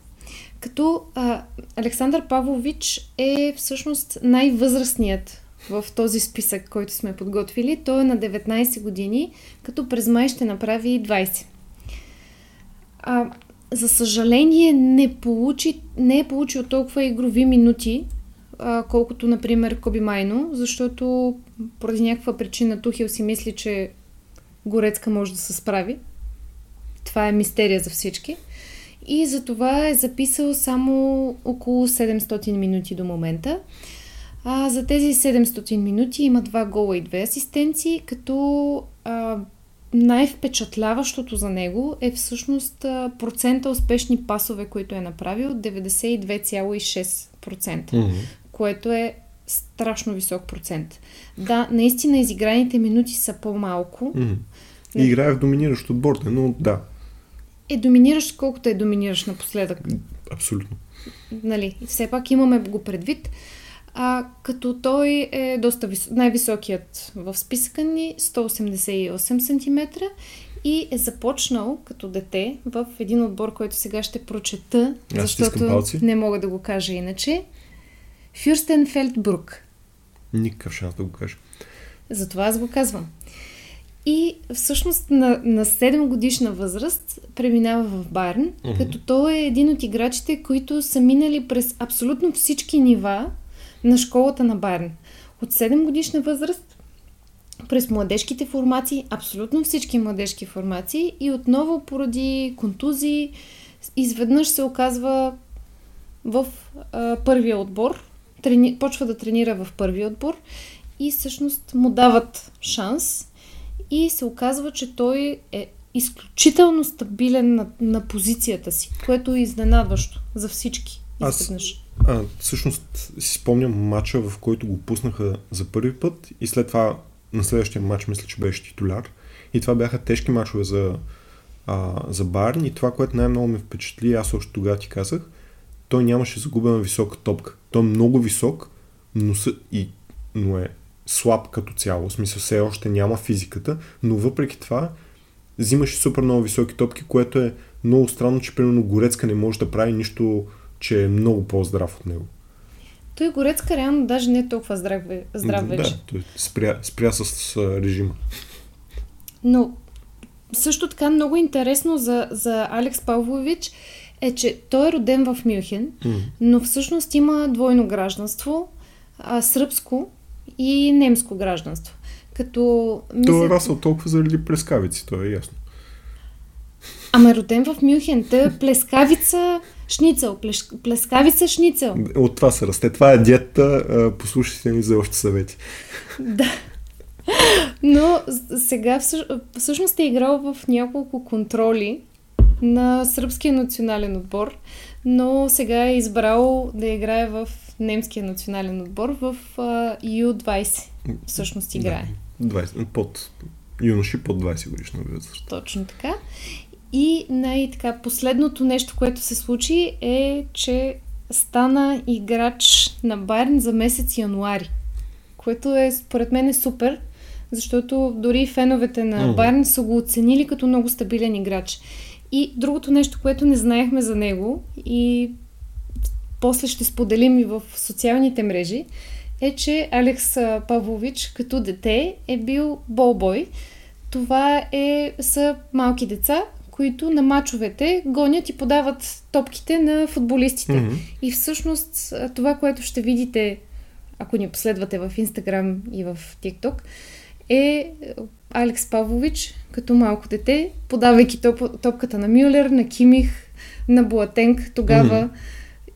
Като а, Александър Павлович е всъщност най-възрастният в този списък, който сме подготвили. Той е на 19 години, като през май ще направи 20. А, за съжаление не, получи, не е получил толкова игрови минути, а, колкото, например, Коби Майно, защото поради някаква причина Тухил си мисли, че Горецка може да се справи. Това е мистерия за всички. И за това е записал само около 700 минути до момента. А, за тези 700 минути има два гола и две асистенции, като а, най-впечатляващото за него е всъщност процента успешни пасове, които е направил 92,6%, mm-hmm. което е страшно висок процент. Да, наистина изиграните минути са по-малко. Mm-hmm. И играе в доминиращ отбор, но да. Е доминиращ колкото е доминиращ напоследък. Абсолютно. Нали, все пак имаме го предвид а, като той е доста вис... най-високият в списъка ни, 188 см и е започнал като дете в един отбор, който сега ще прочета, Аз защото не мога да го кажа иначе. Фюрстенфелдбрук. Никакъв шанс да го кажа. Затова аз го казвам. И всъщност на, на 7 годишна възраст преминава в Байрн, uh-huh. като той е един от играчите, които са минали през абсолютно всички нива на школата на Байрн. От 7 годишна възраст през младежките формации, абсолютно всички младежки формации и отново поради контузии изведнъж се оказва в а, първия отбор, трени, почва да тренира в първия отбор и всъщност му дават шанс и се оказва, че той е изключително стабилен на, на позицията си, което е изненадващо за всички. Изведнъж. А, всъщност си спомням матча, в който го пуснаха за първи път и след това на следващия матч мисля, че беше титуляр. И това бяха тежки матчове за, а, за Барн и това, което най-много ме впечатли, аз още тогава ти казах, той нямаше загубена висока топка. Той е много висок, но, са, и, но е слаб като цяло. В смисъл все още няма физиката, но въпреки това взимаше супер много високи топки, което е много странно, че примерно Горецка не може да прави нищо че е много по-здрав от него. Той Горецка реално даже не е толкова здрав, здрав вече. Да, той спря, спря с режима. Но също така много интересно за, за Алекс Павлович е, че той е роден в Мюнхен, mm. но всъщност има двойно гражданство, а, сръбско и немско гражданство. Като... Мисля... Той е расъл толкова заради плескавици, то е ясно. Ама е роден в Мюнхен. Той е плескавица шницел. Плеш... Плескавица шницел. От това се расте. Това е диета. Послушайте ми за още съвети. <laughs> Да. Но сега всъщност е играл в няколко контроли на сръбския национален отбор, но сега е избрал да играе в немския национален отбор в U20. Всъщност играе. Да, 20, под юноши под 20 годишна възраст. Точно така. И най-така последното нещо, което се случи е, че стана играч на Байерн за месец януари. Което е, според мен, е супер, защото дори феновете на Мгм. Байерн са го оценили като много стабилен играч. И другото нещо, което не знаехме за него и после ще споделим и в социалните мрежи, е, че Алекс Павлович като дете е бил болбой. Това е, са малки деца, които на мачовете гонят и подават топките на футболистите. Мгм. И всъщност това, което ще видите, ако ни последвате в Инстаграм и в ТикТок, е Алекс Павлович като малко дете, подавайки топ, топката на Мюлер, на Кимих, на Буатенг тогава. Мгм.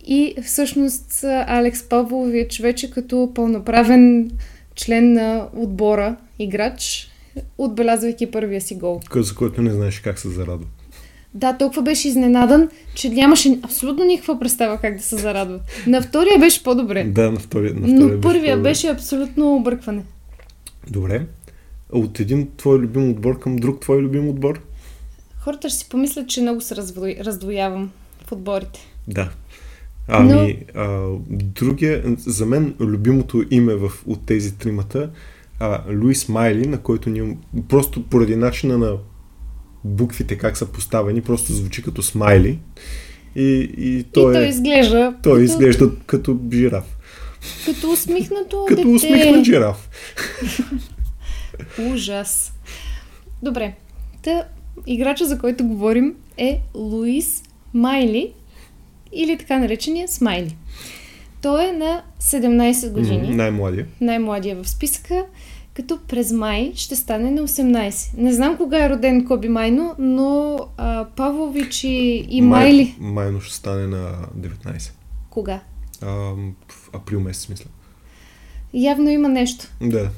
И всъщност Алекс Павлович вече като пълноправен член на отбора, играч, отбелязвайки първия си гол. За който не знаеш как се зарадва. Да, толкова беше изненадан, че нямаше абсолютно никаква представа как да се зарадва. На втория беше по-добре. Да, на втория. На втория Но първия по-добре. беше абсолютно объркване. Добре. От един твой любим отбор към друг твой любим отбор? Хората ще си помислят, че много се раздво... раздвоявам в отборите. Да. Ами, а, другия, за мен любимото име в, от тези тримата, а, Луис Майли, на който ние просто поради начина на буквите как са поставени, просто звучи като смайли. И, и той, и той е, изглежда той като, изглежда като жираф. като усмихнато <laughs> Като дете. усмихнат жираф. <laughs> Ужас. Добре. Та, играча, за който говорим е Луис Майли или така наречения Смайли. Той е на 17 години. М, Най-младия. най-младия в списъка, като през май ще стане на 18. Не знам кога е роден Коби Майно, но а, Павлович и, и Майли... Май, майно ще стане на 19. Кога? А, в април месец, мисля. Явно има нещо. Да.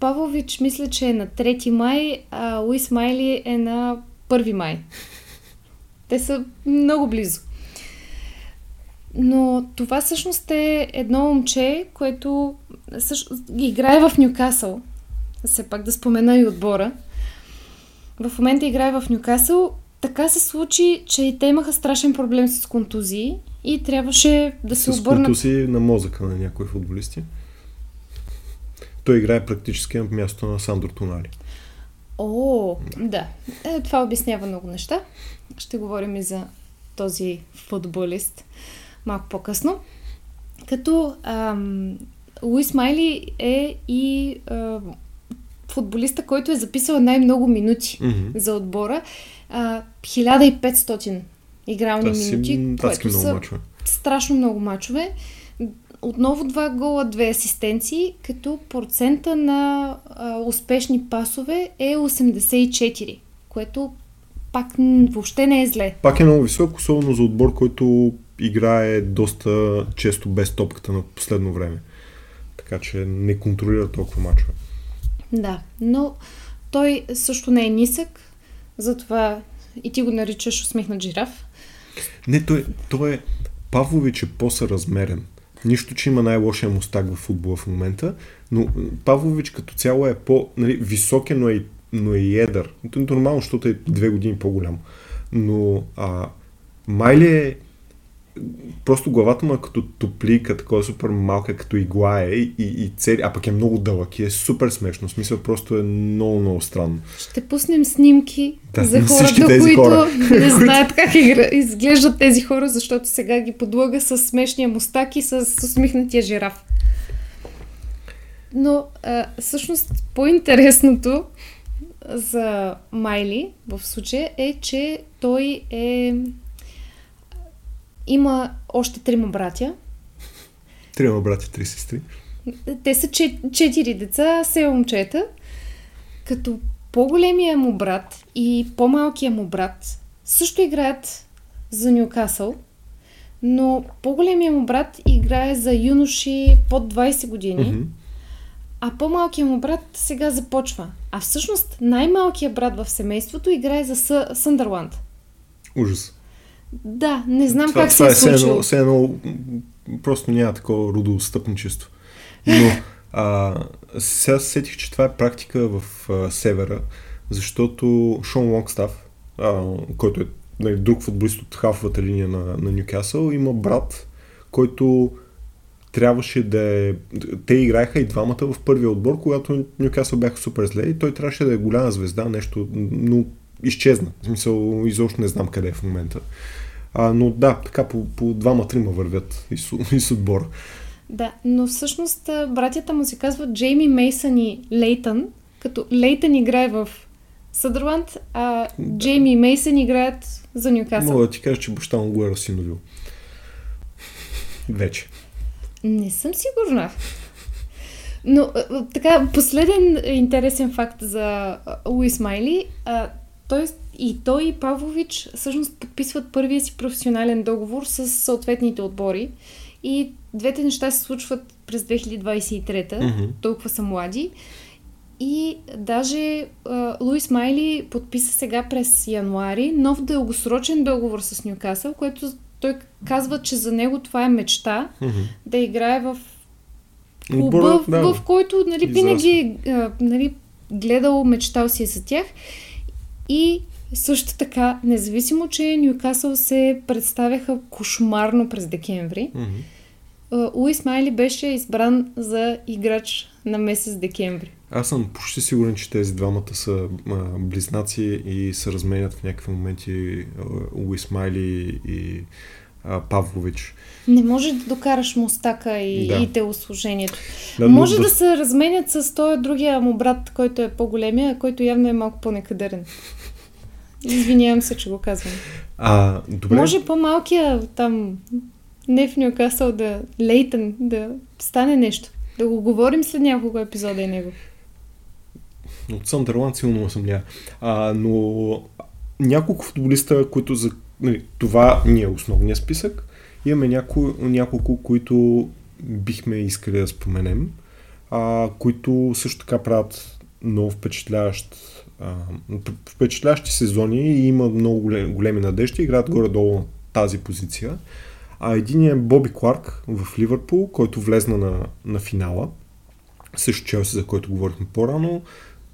Павлович мисля, че е на 3 май, а Луис Майли е на 1 май. Те са много близо. Но това всъщност е едно момче, което също, играе в Нюкасъл. Все пак да спомена и отбора. В момента играе в Нюкасъл. Така се случи, че и те имаха страшен проблем с контузии и трябваше да се С обърнат контузии на мозъка на някои футболисти. Той играе практически на място на Сандро Тонали. О, да. Е, това обяснява много неща. Ще говорим и за този футболист малко по-късно. Като ам, Луис Майли е и а, футболиста, който е записал най-много минути Мгм. за отбора. А, 1500 игрални си минути, адски което много са мачове. страшно много мачове. Отново два гола, две асистенции, като процента на а, успешни пасове е 84, което пак въобще не е зле. Пак е много висок, особено за отбор, който играе доста често без топката на последно време. Така че не контролира толкова мачове. Да, но той също не е нисък, затова и ти го наричаш усмихнат жираф. Не, той, той е... Павлович е по-съразмерен. Нищо, че има най-лошия мустак в футбола в момента, но Павлович като цяло е по... Нали, е, но е, но е и едър. Нормално, защото е две години по-голям. Но а, Майли е... Просто главата му е като топлика, такова супер малка, като игла е и, и цели, а пък е много дълъг и е супер смешно. В смисъл просто е много, много странно. Ще пуснем снимки Да, за хората, тези които хора. не <laughs> знаят как игра... изглеждат тези хора, защото сега ги подлага с смешния мустак и с усмихнатия жираф. Но а, всъщност по-интересното за Майли в случая е, че той е има още трима братя. Трима брати, три сестри. Те са чет- четири деца, се момчета. Като по-големия му брат и по-малкия му брат също играят за Ньюкасъл, но по-големия му брат играе за юноши под 20 години, Мгм. а по-малкият му брат сега започва. А всъщност най-малкият брат в семейството играе за Съ- Съндърланд. Ужас. Да, не знам това, как това се е е все едно, случило. все едно, просто няма такова родостъпничество. Но а, сега се сетих, че това е практика в а, севера, защото Шон Лонгстаф, а, който е нали, друг футболист от хафовата линия на, на Ньюкасъл, има брат, който трябваше да е... Те играеха и двамата в първия отбор, когато Нюкасъл бяха супер зле и той трябваше да е голяма звезда, нещо, но изчезна. В смисъл, изобщо не знам къде е в момента. А, но да, така по, по двама-трима вървят и с, <laughs> и с отбора. Да, но всъщност братята му се казват Джейми Мейсън и Лейтън, като Лейтън играе в Съдърланд, а Джейми и Мейсън играят за Нюкасъл. Мога да ти кажа, че баща му го е разсиновил. Вече. Не съм сигурна. Но така, последен интересен факт за Луис Майли. Той, и той и Павлович всъщност подписват първия си професионален договор с съответните отбори. И двете неща се случват през 2023, mm-hmm. толкова са млади. И даже а, Луис Майли подписа сега през януари нов дългосрочен договор с Ньюкасъл, което той казва, че за него това е мечта mm-hmm. да играе в клуба, в, да, в който нали, винаги а, нали, гледал, мечтал си е за тях. И също така, независимо, че Ньюкасъл се представяха кошмарно през декември, mm-hmm. Луис Майли беше избран за играч на месец декември. Аз съм почти сигурен, че тези двамата са а, близнаци и се разменят в някакви моменти Луис Майли и а, Павлович. Не може да докараш мустака и, да. и телослужението. Да, може да... да се разменят с този другия му брат, който е по-големия, който явно е малко по-некадърен. Извинявам се, че го казвам. А, добре. Може по-малкия там не в Нюкасъл да Лейтън да стане нещо. Да го говорим след няколко епизода и него. От Съндърланд силно съм ня. А, но няколко футболиста, които за нали, това ни е основния списък. Имаме няко, няколко, които бихме искали да споменем, а, които също така правят много впечатляващ а, впечатляващи сезони и има много големи, надежди, играят горе-долу на тази позиция. А един е Боби Кларк в Ливърпул, който влезна на, на финала. Също Челси, за който говорихме по-рано.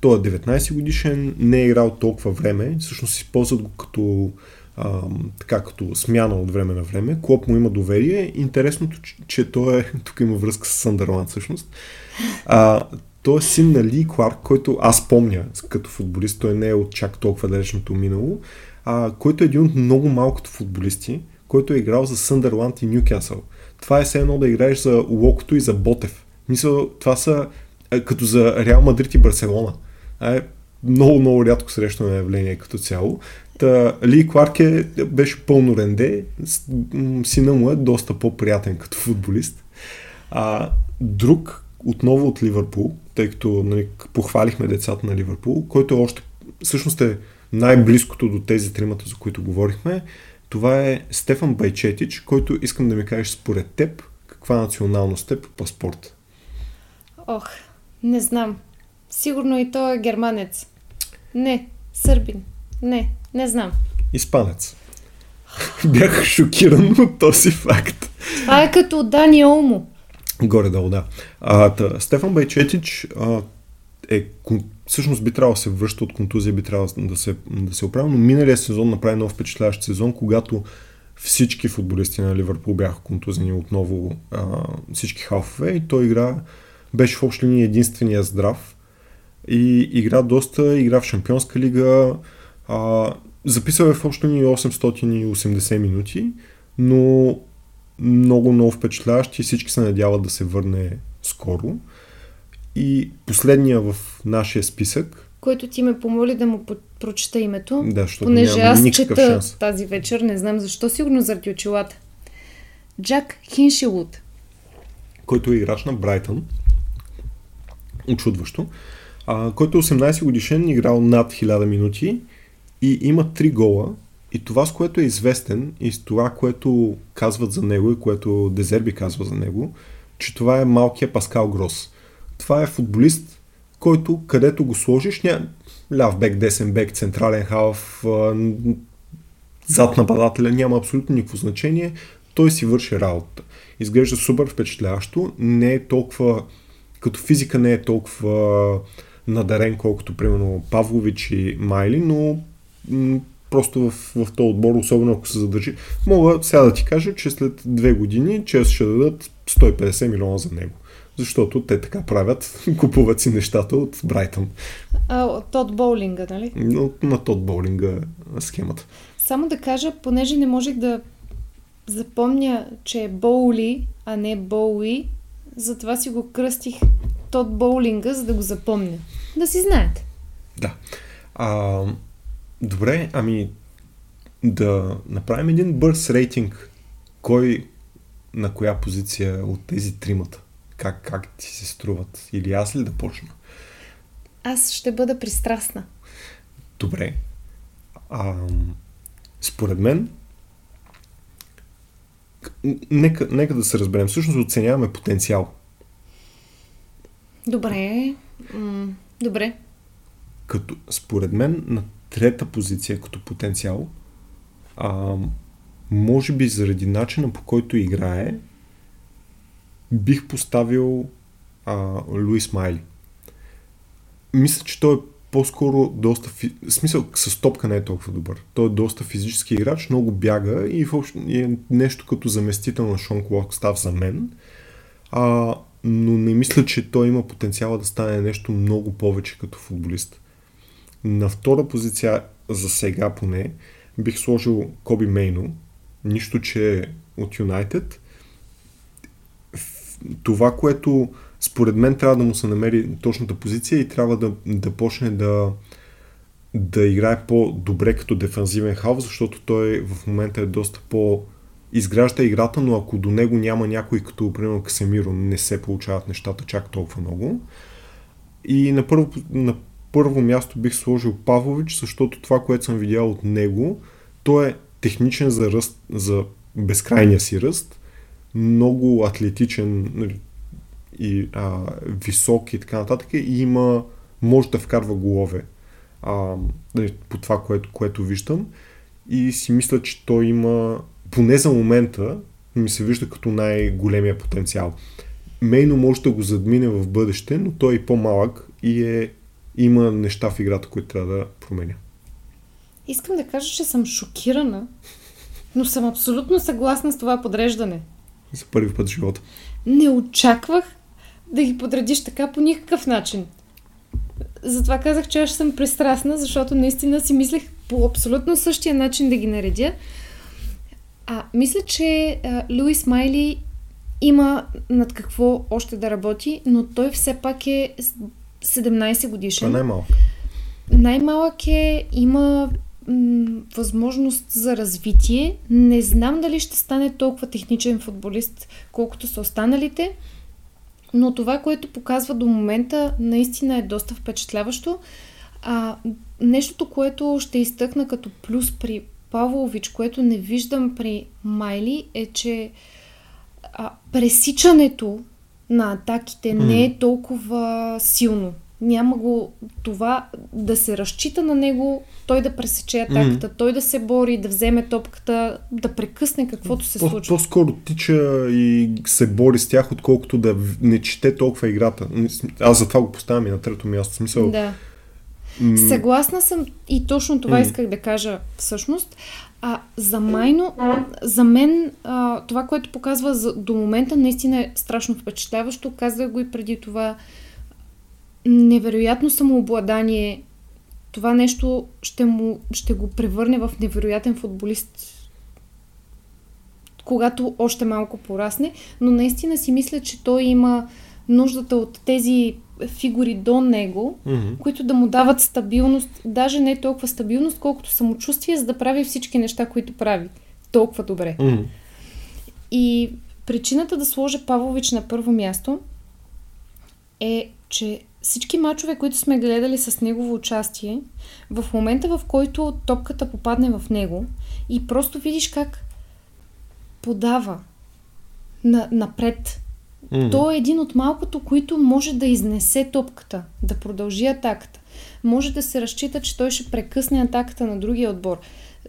Той е 19 годишен, не е играл толкова време, всъщност използват го като а, така като смяна от време на време. Клоп му има доверие. Интересното, че, той е, <laughs> тук има връзка с Съндърланд всъщност. А, той е син на Ли Кларк, който аз помня като футболист, той не е от чак толкова далечното минало, а, който е един от много малкото футболисти, който е играл за Съндърланд и Ньюкасъл. Това е все едно да играеш за Локото и за Ботев. Мисля, това са е, като за Реал Мадрид и Барселона. е много, много рядко срещано явление като цяло. Та, Ли Кларк е, беше пълно ренде. Сина му е доста по-приятен като футболист. А, друг, отново от Ливърпул, тъй като нали, похвалихме децата на Ливърпул, който е още всъщност е най-близкото до тези тримата, за които говорихме. Това е Стефан Байчетич, който искам да ми кажеш според теб, каква националност е по паспорт? Ох, не знам. Сигурно и той е германец. Не, сърбин. Не, не знам. Испанец. <laughs> Бях шокиран от този факт. Това е като Дани Олмо. Горе-долу, да. А, та, Стефан Байчетич а, е, всъщност би трябвало да се връща от контузия, би трябвало да се, да се оправя, но миналия сезон направи много впечатляващ сезон, когато всички футболисти на Ливърпул бяха контузени отново, а, всички халфове и той игра, беше в общи линии единствения здрав и игра доста, игра в Шампионска лига, а, записал е в общо ни 880 минути, но много, много впечатляващ и всички се надяват да се върне скоро. И последния в нашия списък. Който ти ме помоли да му прочета името. Да, защото понеже аз чета шанс. тази вечер, не знам защо, сигурно заради очилата. Джак Хиншилут. Който е играч на Брайтън. Очудващо. А, който е 18 годишен, играл над 1000 минути и има три гола. И това, с което е известен и с това, което казват за него и което Дезерби казва за него, че това е малкият Паскал Грос. Това е футболист, който където го сложиш, ня... ляв бек, десен бек, централен халф, зад нападателя, няма абсолютно никакво значение. Той си върши работа. Изглежда супер впечатляващо, не е толкова, като физика не е толкова надарен, колкото примерно Павлович и Майли, но просто в, в този отбор, особено ако се задържи. Мога сега да ти кажа, че след две години Челси ще дадат 150 милиона за него. Защото те така правят, <laughs> купуват си нещата от Брайтън. А, от Боулинга, нали? Но, на Тод Боулинга схемата. Само да кажа, понеже не можех да запомня, че е Боули, а не Боуи, затова си го кръстих Тод Боулинга, за да го запомня. Да си знаете. Да. А, добре, ами да направим един бърз рейтинг. Кой на коя позиция от тези тримата? Как, как ти се струват? Или аз ли да почна? Аз ще бъда пристрастна. Добре. А, според мен, нека, нека да се разберем. Всъщност оценяваме потенциал. Добре. Добре. Като, според мен, на трета позиция като потенциал, а, може би заради начина по който играе, бих поставил а, Луис Майли. Мисля, че той е по-скоро доста... Фи... Смисъл, с топка не е толкова добър. Той е доста физически играч, много бяга и, въобще, е нещо като заместител на Шон став за мен. А, но не мисля, че той има потенциала да стане нещо много повече като футболист. На втора позиция, за сега поне, бих сложил Коби Мейно. Нищо, че е от Юнайтед. Това, което според мен трябва да му се намери точната позиция и трябва да, да почне да, да играе по-добре като дефанзивен халф, защото той в момента е доста по- изгражда играта, но ако до него няма някой като, примерно, Касемиро, не се получават нещата чак толкова много. И на първо, на първо място бих сложил Павлович, защото това, което съм видял от него, той е техничен за ръст, за безкрайния си ръст, много атлетичен нали, и а, висок и така нататък и има, може да вкарва голове а, нали, по това, което, което виждам и си мисля, че той има, поне за момента, ми се вижда като най-големия потенциал. Мейно може да го задмине в бъдеще, но той е по-малък и е, има неща в играта, които трябва да променя. Искам да кажа, че съм шокирана, но съм абсолютно съгласна с това подреждане. За първи път в живота. Не очаквах да ги подредиш така по никакъв начин. Затова казах, че аз съм пристрастна, защото наистина си мислех по абсолютно същия начин да ги наредя. А, мисля, че а, Луис Майли има над какво още да работи, но той все пак е 17 годишен. Това най-малък. Най-малък е, има м- възможност за развитие. Не знам дали ще стане толкова техничен футболист, колкото са останалите, но това, което показва до момента, наистина е доста впечатляващо. А, нещото, което ще изтъкна като плюс при Павлович, което не виждам при Майли, е, че а, пресичането на атаките mm. не е толкова силно. Няма го това да се разчита на него, той да пресече атаката, mm. той да се бори, да вземе топката, да прекъсне каквото се По, случва. По-скоро тича и се бори с тях, отколкото да не чете толкова играта. Аз затова го поставям и на трето място. Смисъл, Да. Съгласна съм и точно това М. исках да кажа всъщност. А за Майно, за мен а, това, което показва за, до момента наистина е страшно впечатляващо. Казах го и преди това. Невероятно самообладание. Това нещо ще, му, ще го превърне в невероятен футболист когато още малко порасне, но наистина си мисля, че той има нуждата от тези фигури до него, Мгм. които да му дават стабилност, даже не толкова стабилност, колкото самочувствие, за да прави всички неща, които прави толкова добре. Мгм. И причината да сложа Павлович на първо място е, че всички мачове, които сме гледали с негово участие, в момента в който топката попадне в него и просто видиш как подава на, напред, Мгм. той е един от малкото, които може да изнесе топката, да продължи атаката. Може да се разчита, че той ще прекъсне атаката на другия отбор.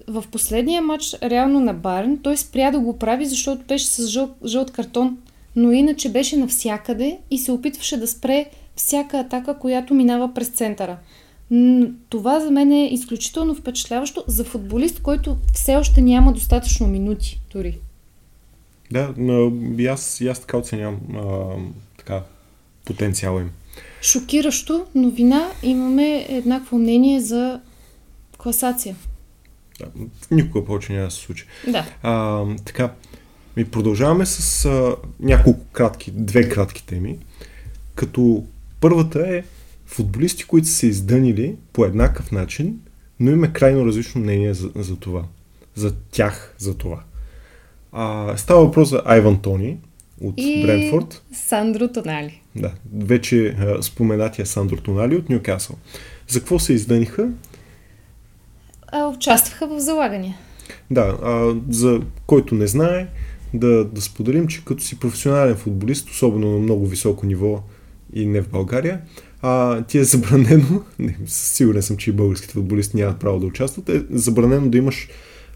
В последния матч, реално на Барен, той спря да го прави, защото беше с жъл, жълт картон. Но иначе беше навсякъде и се опитваше да спре всяка атака, която минава през центъра. Това за мен е изключително впечатляващо за футболист, който все още няма достатъчно минути дори. Да, но и аз, и аз така оценявам а, така, потенциала им. Шокиращо новина. Имаме еднакво мнение за класация. Да, никога повече няма да се случи. Да. А, така, ми продължаваме с а, няколко кратки, две кратки теми. Като първата е футболисти, които са се издънили по еднакъв начин, но има крайно различно мнение за, за това. За тях за това. А, става въпрос за Айван Тони от и Брентфорд. Сандро Тонали. Да, вече а, споменатия Сандро Тонали от Ньюкасъл. За какво се издъниха? А, участваха в залагания. Да, а, за който не знае, да, да споделим, че като си професионален футболист, особено на много високо ниво и не в България, а, ти е забранено, <laughs> не, сигурен съм, че и българските футболисти нямат право да участват, е забранено да имаш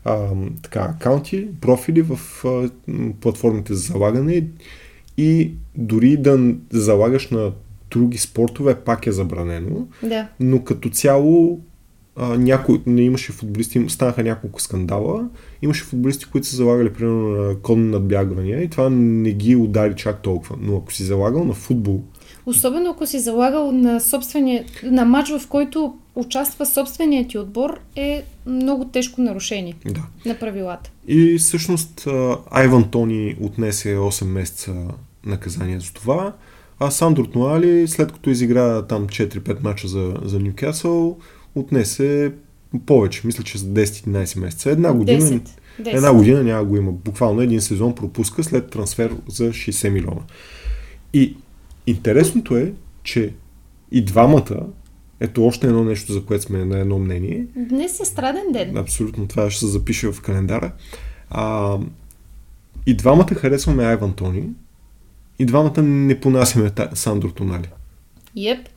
а, така, акаунти, профили в а, платформите за залагане и дори да залагаш на други спортове, пак е забранено. Да. Но като цяло а, някой, не имаше футболисти, станаха няколко скандала, имаше футболисти, които са залагали примерно на конни надбягвания и това не ги удари чак толкова. Но ако си залагал на футбол, Особено ако си залагал на, собствения, на матч, в който участва собственият ти отбор, е много тежко нарушение да. на правилата. И всъщност Айван Тони отнесе 8 месеца наказание за това, а Сандро Тноали, след като изигра там 4-5 мача за, за Ньюкасъл, отнесе повече, мисля, че за 10-11 месеца. Една година, 10. 10. една година няма го има. Буквално един сезон пропуска след трансфер за 60 милиона. И интересното е, че и двамата, ето още едно нещо, за което сме на едно мнение. Днес е страден ден. Абсолютно, това ще се запише в календара. А, и двамата харесваме Айван Тони, и двамата не понасяме Сандро Тонали. Еп.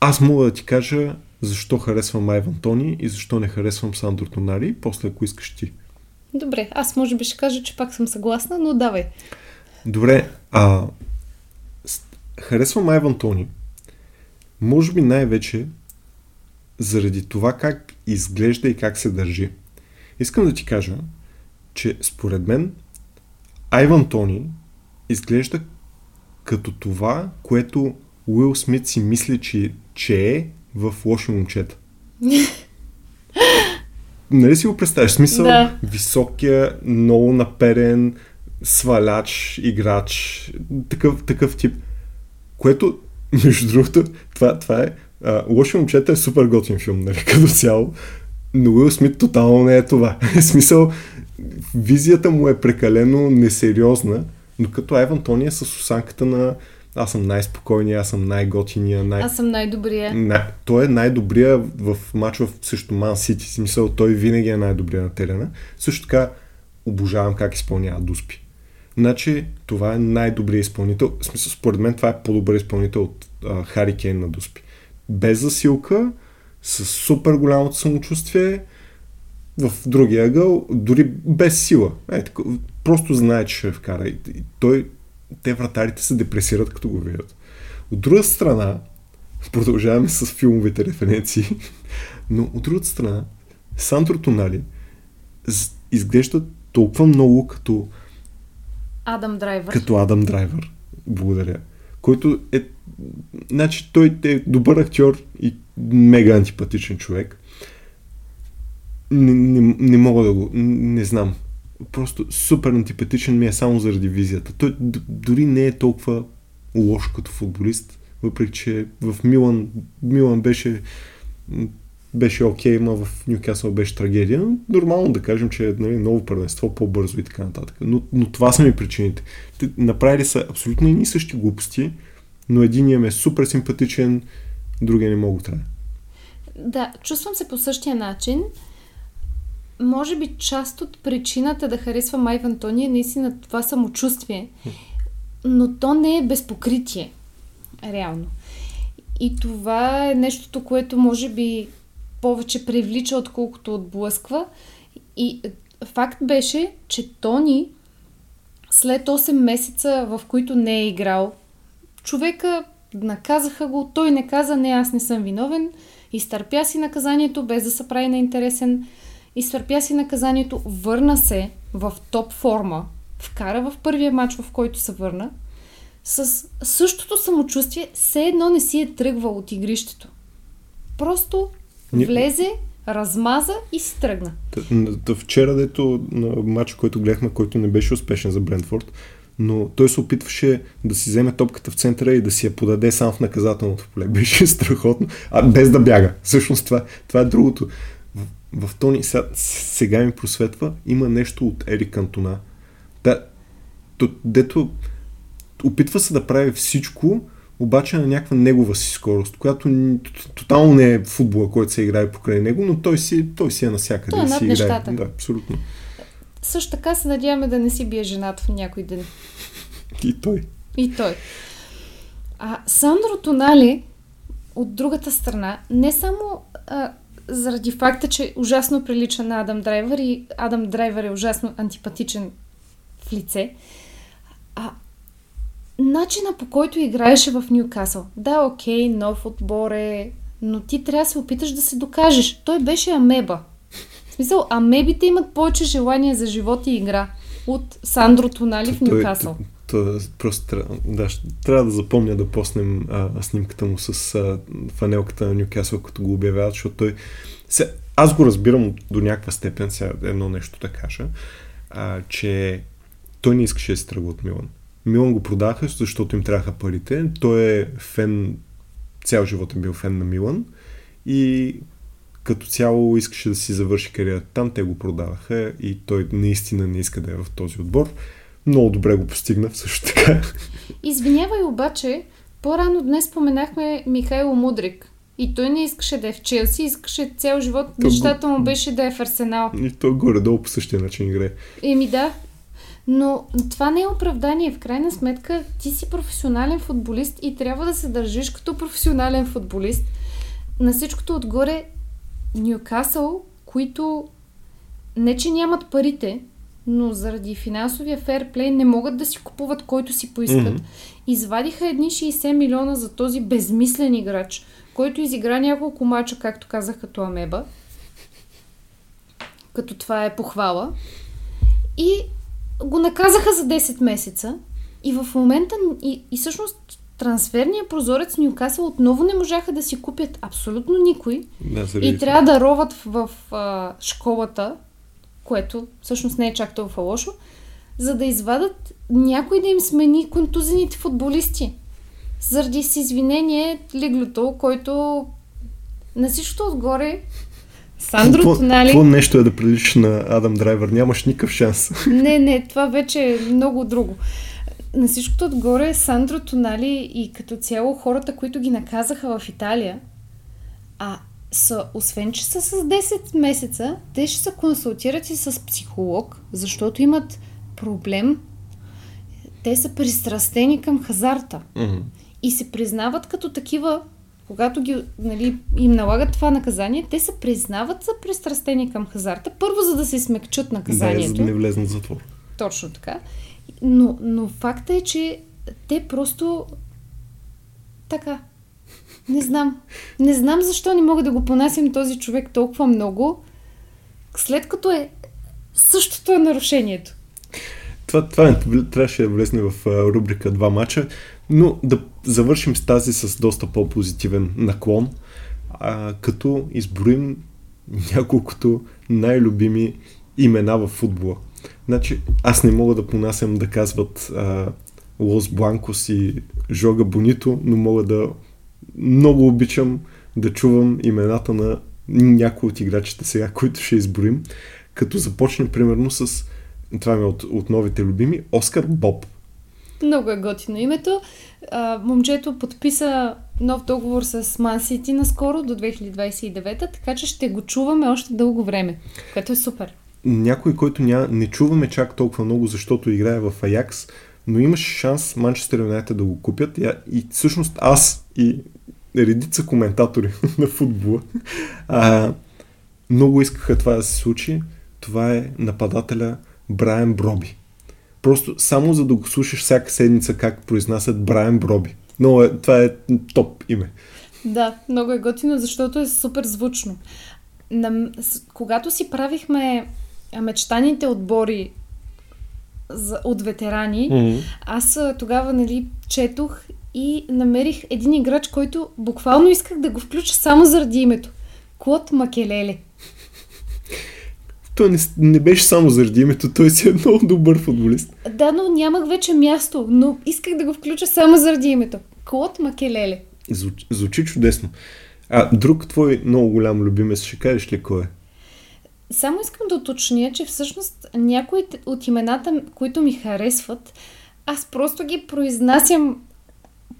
Аз мога да ти кажа защо харесвам Айван Тони и защо не харесвам Сандро Тонали, после ако искаш ти. Добре, аз може би ще кажа, че пак съм съгласна, но давай. Добре, а, харесвам Айван Тони. Може би най-вече заради това как изглежда и как се държи. Искам да ти кажа, че според мен Айван Тони изглежда като това, което Уил Смит си мисли, че, че е в лоши момчета. <laughs> нали си го представяш? Смисъл, Да. високия, много наперен, сваляч, играч, такъв, такъв тип. Което, <laughs> между другото, това, това е... А, Лоши момчета е супер готин филм, нали, <laughs> като цяло. Но Уил Смит тотално не е това. <laughs> В смисъл, визията му е прекалено несериозна, но като Айван Тони е с осанката на аз съм най-спокойния, аз съм най-готиния, най- Аз съм най-добрия. на, той е най-добрия в матча в също Ман Сити. Смисъл, той винаги е най-добрия на терена. Също така, обожавам как изпълнява дуспи. Значи, това е най-добрият изпълнител. В смисъл, според мен това е по-добър изпълнител от а, Хари Кейн на дуспи. Без засилка, с супер голямото самочувствие, в другия ъгъл, дори без сила. Е, тако, просто знае, че ще вкара. И, и той, те вратарите се депресират, като го видят. От друга страна, <laughs> продължаваме с филмовите референции, <laughs> но от другата страна, Сандро Тонали изглежда толкова много като, Адам Драйвър. като Адам Драйвер. Благодаря. Който е... Значи той е добър актьор и мега антипатичен човек. Не, не, не мога да го... Не знам. Просто супер антипатичен ми е само заради визията. Той д- дори не е толкова лош като футболист, въпреки че в Милан, Милан беше беше окей, ма в Ньюкасъл беше трагедия. но Нормално да кажем, че е нали, ново първенство, по-бързо и така нататък. Но, но това са ми причините. Те направили са абсолютно едни същи глупости, но единият ми е супер симпатичен, другия не мога трябва. Да, чувствам се по същия начин. Може би част от причината да харесвам Майв Антони е наистина това самочувствие. Но то не е без покритие. Реално. И това е нещото, което може би повече привлича, отколкото отблъсква. И е, факт беше, че Тони след 8 месеца, в които не е играл, човека наказаха го, той не каза, не, аз не съм виновен, изтърпя си наказанието, без да се прави на интересен, изтърпя си наказанието, върна се в топ форма, вкара в първия матч, в който се върна, с същото самочувствие, все едно не си е тръгвал от игрището. Просто влезе, размаза и си тръгна. Вчера, дето на матч, който гледахме, който не беше успешен за Брентфорд, но той се опитваше да си вземе топката в центъра и да си я подаде сам в наказателното поле. <laughs> Беше страхотно, а без да бяга. Всъщност това, това е другото. В, в Тони сега, сега ми просветва, има нещо от Ерик Кантона. Да, то, дето опитва се да прави всичко, обаче на някаква негова си скорост, която тотално не е футбола, който се играе покрай него, но той си, той си е насякъде. Той е над си нещата. Играе. Да, абсолютно. Също така се надяваме да не си бие жената в някой ден. И той. И той. А Сандро Тонали, от другата страна, не само а, заради факта, че ужасно прилича на Адам Драйвер и Адам Драйвер е ужасно антипатичен в лице, а начина по който играеше в Ньюкасъл. Да, окей, нов отбор е, но ти трябва да се опиташ да се докажеш. Той беше амеба. В смисъл, амебите имат повече желание за живот и игра от Сандро Тонали в Ньюкасъл. То, просто трябва, да, трябва да запомня да поснем а, снимката му с а, фанелката на Ньюкасъл, като го обявяват, защото той... Се, аз го разбирам до някаква степен, сега едно нещо да кажа, а, че той не искаше да се тръгва от Милан. Милан го продаха, защото им трябваха парите. Той е фен, цял живот е бил фен на Милан и като цяло искаше да си завърши кариерата там, те го продаваха и той наистина не иска да е в този отбор. Много добре го постигна също така. Извинявай обаче, по-рано днес споменахме Михайло Мудрик. И той не искаше да е в Челси, искаше цял живот. То Мечтата му беше да е в Арсенал. И той горе-долу по същия начин играе. Еми да, но това не е оправдание. В крайна сметка ти си професионален футболист и трябва да се държиш като професионален футболист. На всичкото отгоре Ньюкасъл, които не че нямат парите, но заради финансовия ферплей не могат да си купуват който си поискат. Mm-hmm. Извадиха едни 60 милиона за този безмислен играч, който изигра няколко мача, както казах, като амеба. Като това е похвала. И го наказаха за 10 месеца и в момента и, и всъщност трансферния прозорец Ньюкасъл отново не можаха да си купят абсолютно никой да, и трябва да роват в, в а, школата, което всъщност не е чак толкова лошо, за да извадат някой да им смени контузените футболисти. Заради с извинение Лиглото, който на всичкото отгоре Сандро какво, Тонали... Какво нещо е да приличаш на Адам Драйвер? Нямаш никакъв шанс. <laughs> Не, не, това вече е много друго. На всичкото отгоре Сандро Тонали и като цяло хората, които ги наказаха в Италия, а са, освен че са с 10 месеца, те ще се консултират и с психолог, защото имат проблем. Те са пристрастени към хазарта. Mm-hmm. И се признават като такива когато ги, нали, им налагат това наказание, те се признават за пристрастени към хазарта. Първо, за да се смекчат наказанието. Да, за да не влезнат в затвор. Точно така. Но, но факта е, че те просто така. Не знам. Не знам защо не мога да го понасям този човек толкова много, след като е същото е нарушението. Това, това е, трябваше да влезне в рубрика два мача. Но да завършим с тази с доста по-позитивен наклон, а, като изброим няколкото най-любими имена в футбола. Значи, аз не мога да понасям да казват а, Лос Бланкос и Жога Бонито, но мога да много обичам да чувам имената на някои от играчите сега, които ще изброим, като започнем примерно с това е от, от новите любими, Оскар Боб. Много е готино името. А, момчето подписа нов договор с Ман Сити наскоро до 2029, така че ще го чуваме още дълго време, което е супер. Някой, който ня, не чуваме чак толкова много, защото играе в Аякс, но имаше шанс Манчестър Юнайтед да го купят и, и всъщност аз и редица коментатори <laughs> на футбола а, много искаха това да се случи. Това е нападателя Брайан Броби. Просто само за да го слушаш всяка седмица как произнасят Брайан Броби. Но е, това е топ име. Да, много е готино, защото е супер звучно. На, когато си правихме мечтаните отбори за, от ветерани, Mm-hmm. аз тогава нали, четох и намерих един играч, който буквално исках да го включа само заради името. Клод Макелеле. Той не, не беше само заради името, той си е много добър футболист. Да, но нямах вече място, но исках да го включа само заради името. Клод Макелеле. Звучи, звучи чудесно. А друг твой много голям любимец, ще кажеш ли кой е? Само искам да уточня, че всъщност някои от имената, които ми харесват, аз просто ги произнасям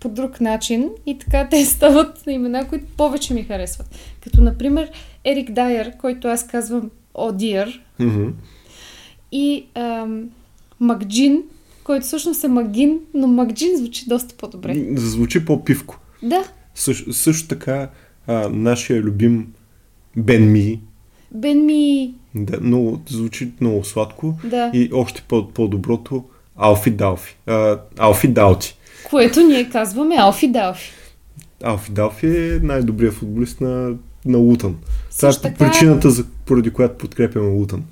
по друг начин и така те <laughs> стават на имена, които повече ми харесват. Като например Ерик Дайер, който аз казвам Одиер Mm-hmm. и ам, Макджин, който всъщност е Магин, но Макджин звучи доста по-добре. Звучи по-пивко. Да, Също, също така, а, нашия любим Бен Ми, Бен ми... да, много, звучи много сладко. Да, И още по- по-доброто, Алфи Далфи. А, Алфи Далти. което ние казваме Алфи Далфи. Алфи Далфи е най-добрият футболист на, на Лутън. Това е така- причината, за, поради която подкрепяме Лутън.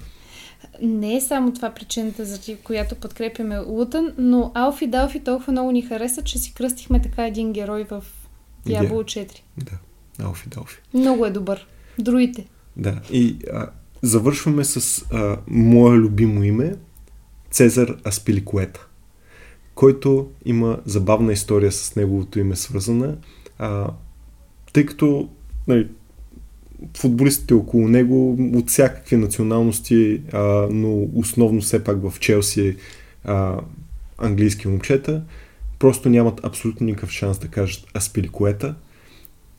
Не е само това причината, за която подкрепяме Лутън, но Алфи Далфи толкова много ни хареса, че си кръстихме така един герой в Дявол 4. Да, Алфи Далфи. Много е добър. Друите. Да, и а, завършваме с а, мое любимо име Цезар Аспиликуета, който има забавна история с неговото име свързана, а, тъй като нали, футболистите около него от всякакви националности, а, но основно все пак в Челси а, английски момчета, просто нямат абсолютно никакъв шанс да кажат Аспиликуета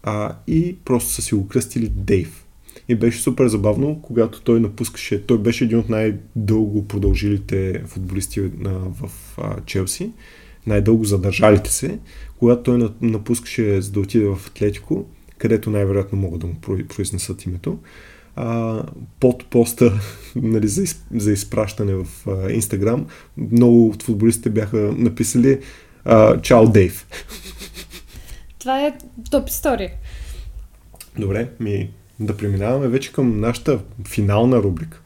а, и просто са си го кръстили Дейв. И беше супер забавно, когато той напускаше. Той беше един от най-дълго продължилите футболисти на, в а, Челси, най-дълго задържалите се. Когато той на- напускаше за да отиде в Атлетико, където най-вероятно могат да му про- произнесат името, а, под поста <laughs> нали, за, из, за изпращане в а, Инстаграм, много от футболистите бяха написали а, Чао Дейв. <laughs> Това е топ история. Добре, ми да преминаваме вече към нашата финална рубрика.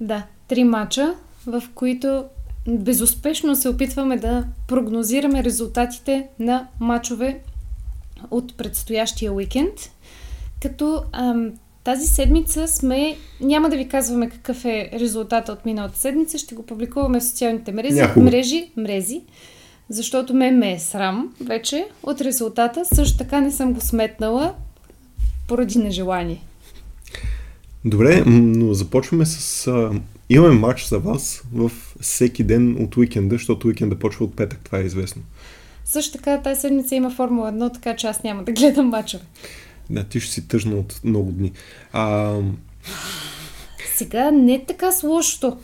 Да, три мача, в които безуспешно се опитваме да прогнозираме резултатите на мачове от предстоящия уикенд. Като ам, тази седмица сме... Няма да ви казваме какъв е резултата от миналата седмица, ще го публикуваме в социалните мрежи, Някога. мрежи, мрези, защото ме ме е срам вече от резултата. Също така не съм го сметнала поради нежелание. Добре, но започваме с... А, имаме матч за вас в всеки ден от уикенда, защото уикенда почва от петък, това е известно. Също така тази седмица има Формула 1, така че аз няма да гледам мачове. Да, ти ще си тъжна от много дни. А, Сега не е така с лошото.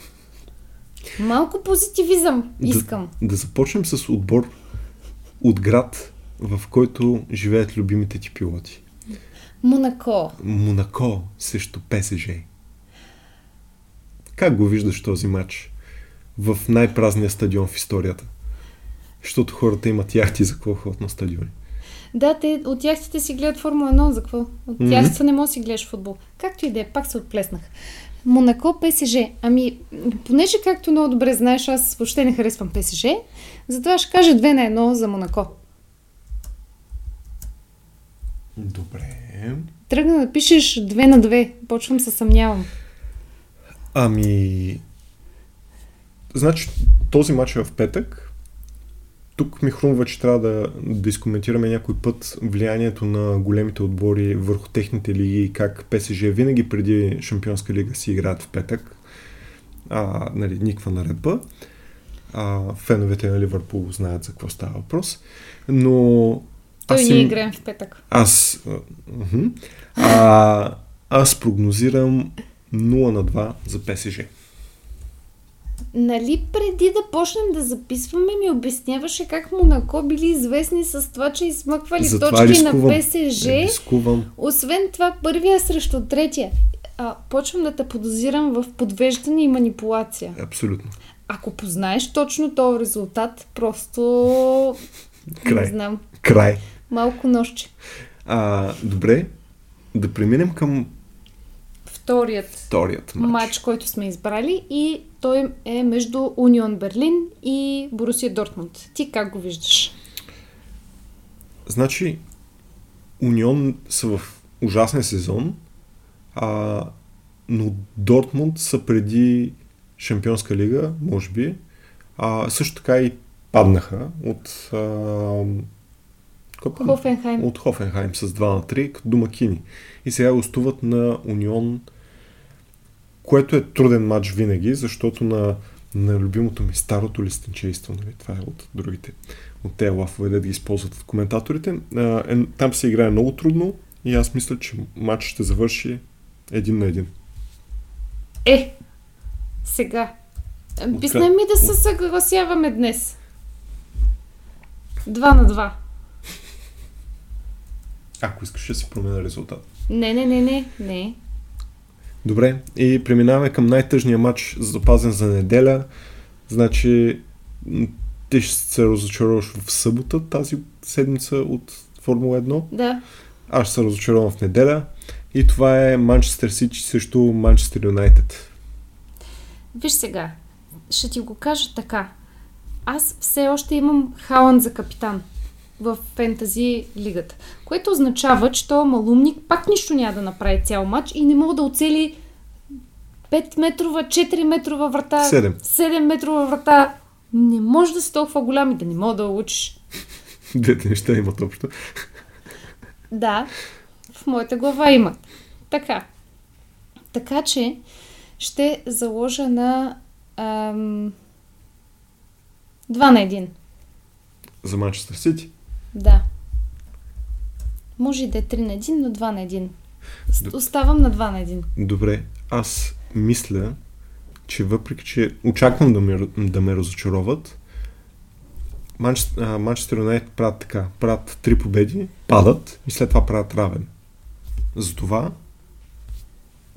Малко позитивизъм Да. искам. да започнем с отбор от град, в който живеят любимите ти пилоти. Монако. Монако срещу ПСЖ. Как го виждаш този матч в най-празния стадион в историята? Защото хората имат яхти за какво ходят на стадиони. Да, те от яхтите си гледат Формула 1, за какво? От яхтите не може да си гледаш футбол. Както и да е, пак се отплеснах. Монако, ПСЖ. Ами, понеже както много добре знаеш, аз въобще не харесвам ПСЖ, затова ще кажа 2 на 1 за Монако. Добре. Тръгна да пишеш 2 на 2. Почвам се съмнявам. Ами... Значи, този матч е в петък. Тук ми хрумва, че трябва да, да изкоментираме някой път влиянието на големите отбори върху техните лиги и как ПСЖ винаги преди Шампионска лига си играят в петък. А, нали, никаква наредба. А, феновете на Ливърпул знаят за какво става въпрос. Но... Той аз ние им- играем в петък. аз, а, аз прогнозирам 0 на 2 за ПСЖ. Нали преди да почнем да записваме ми обясняваше как Монако били известни с това, че измъквали Затова точки рискувам. на ПСЖ. Рискувам. Освен това, първия срещу третия. А, почвам да те подозирам в подвеждане и манипулация. Абсолютно. Ако познаеш точно този резултат, просто Край. Не знам. Край. Малко нощче. А, добре, да преминем към Вторият вторият матч. матч, който сме избрали и той е между Унион Берлин и Борусия Дортмунд. Ти как го виждаш? Значи, Унион са в ужасен сезон, а, но Дортмунд са преди Шампионска лига, може би. А, също така и паднаха от, а, Хофенхайм. от Хофенхайм с 2 на 3 като домакини. И сега гостуват на Унион, което е труден матч винаги, защото на, на любимото ми старото листенчейство, нали, това е от другите, от тези лафове, да ги използват от коментаторите, а, е, там се играе много трудно и аз мисля, че матч ще завърши един на един. Е, сега. Писне Откъде? ми да се съгласяваме днес. Два на два. Ако искаш да си променя резултат. Не, не, не, не, не. Добре, и преминаваме към най-тъжния матч, запазен за неделя. Значи, ти ще се разочароваш в събота тази седмица от Формула 1. Да. Аз ще се разочаровам в неделя. И това е Манчестър Сити срещу Манчестър Юнайтед. Виж сега, ще ти го кажа така. Аз все още имам Халанд за капитан в фентази лигата, което означава, че този малумник пак нищо няма да направи цял матч и не мога да оцели 5 метрова, 4 метрова врата, Седем. 7 метрова врата. Не може да си толкова голям и да не мога да учиш. Двете неща имат общо. Да, в моята глава има. Така. Така че ще заложа на ам, 2 на 1. За Манчестър Сити. Да. Може и да е 3 на 1, но 2 на 1. С- Д- Оставам на 2 на 1. Добре, аз мисля, че въпреки, че очаквам да ме, да ме разочароват, Манчестър Юнайтед правят така. Правят три победи, падат и след това правят равен. Затова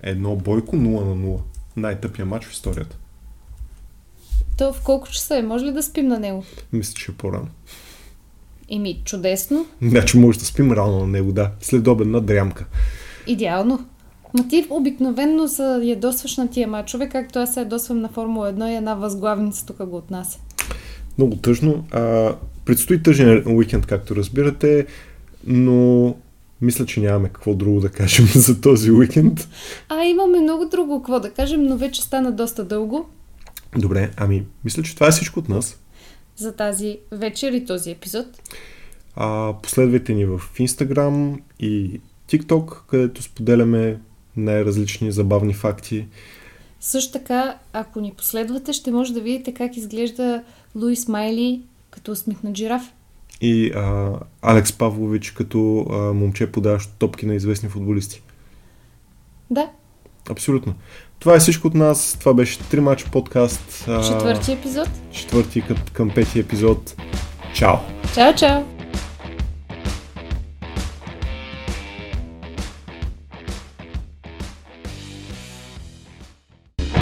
едно бойко 0 на 0. Най-тъпия матч в историята. То в колко часа е? Може ли да спим на него? Мисля, че е по-рано. Еми, чудесно. Значи може да спим рано на него, да. След обедна дрямка. Идеално. Ма ти обикновенно се ядосваш на тия мачове, както аз се ядосвам на Формула 1 и една възглавница тук го отнася. Много тъжно. А, предстои тъжен уикенд, както разбирате, но мисля, че нямаме какво друго да кажем <laughs> за този уикенд. А, имаме много друго какво да кажем, но вече стана доста дълго Добре, ами, мисля, че това е всичко от нас. За тази вечер и този епизод. А, последвайте ни в Instagram и TikTok, където споделяме най-различни забавни факти. Също така, ако ни последвате, ще може да видите как изглежда Луис Майли като усмихнат жираф. И а, Алекс Павлович като а, момче подаващо топки на известни футболисти. Да, Абсолютно. Това е всичко от нас. Това беше 3 матч подкаст. Четвърти епизод. Четвърти към, към пети епизод. Чао! Чао, чао!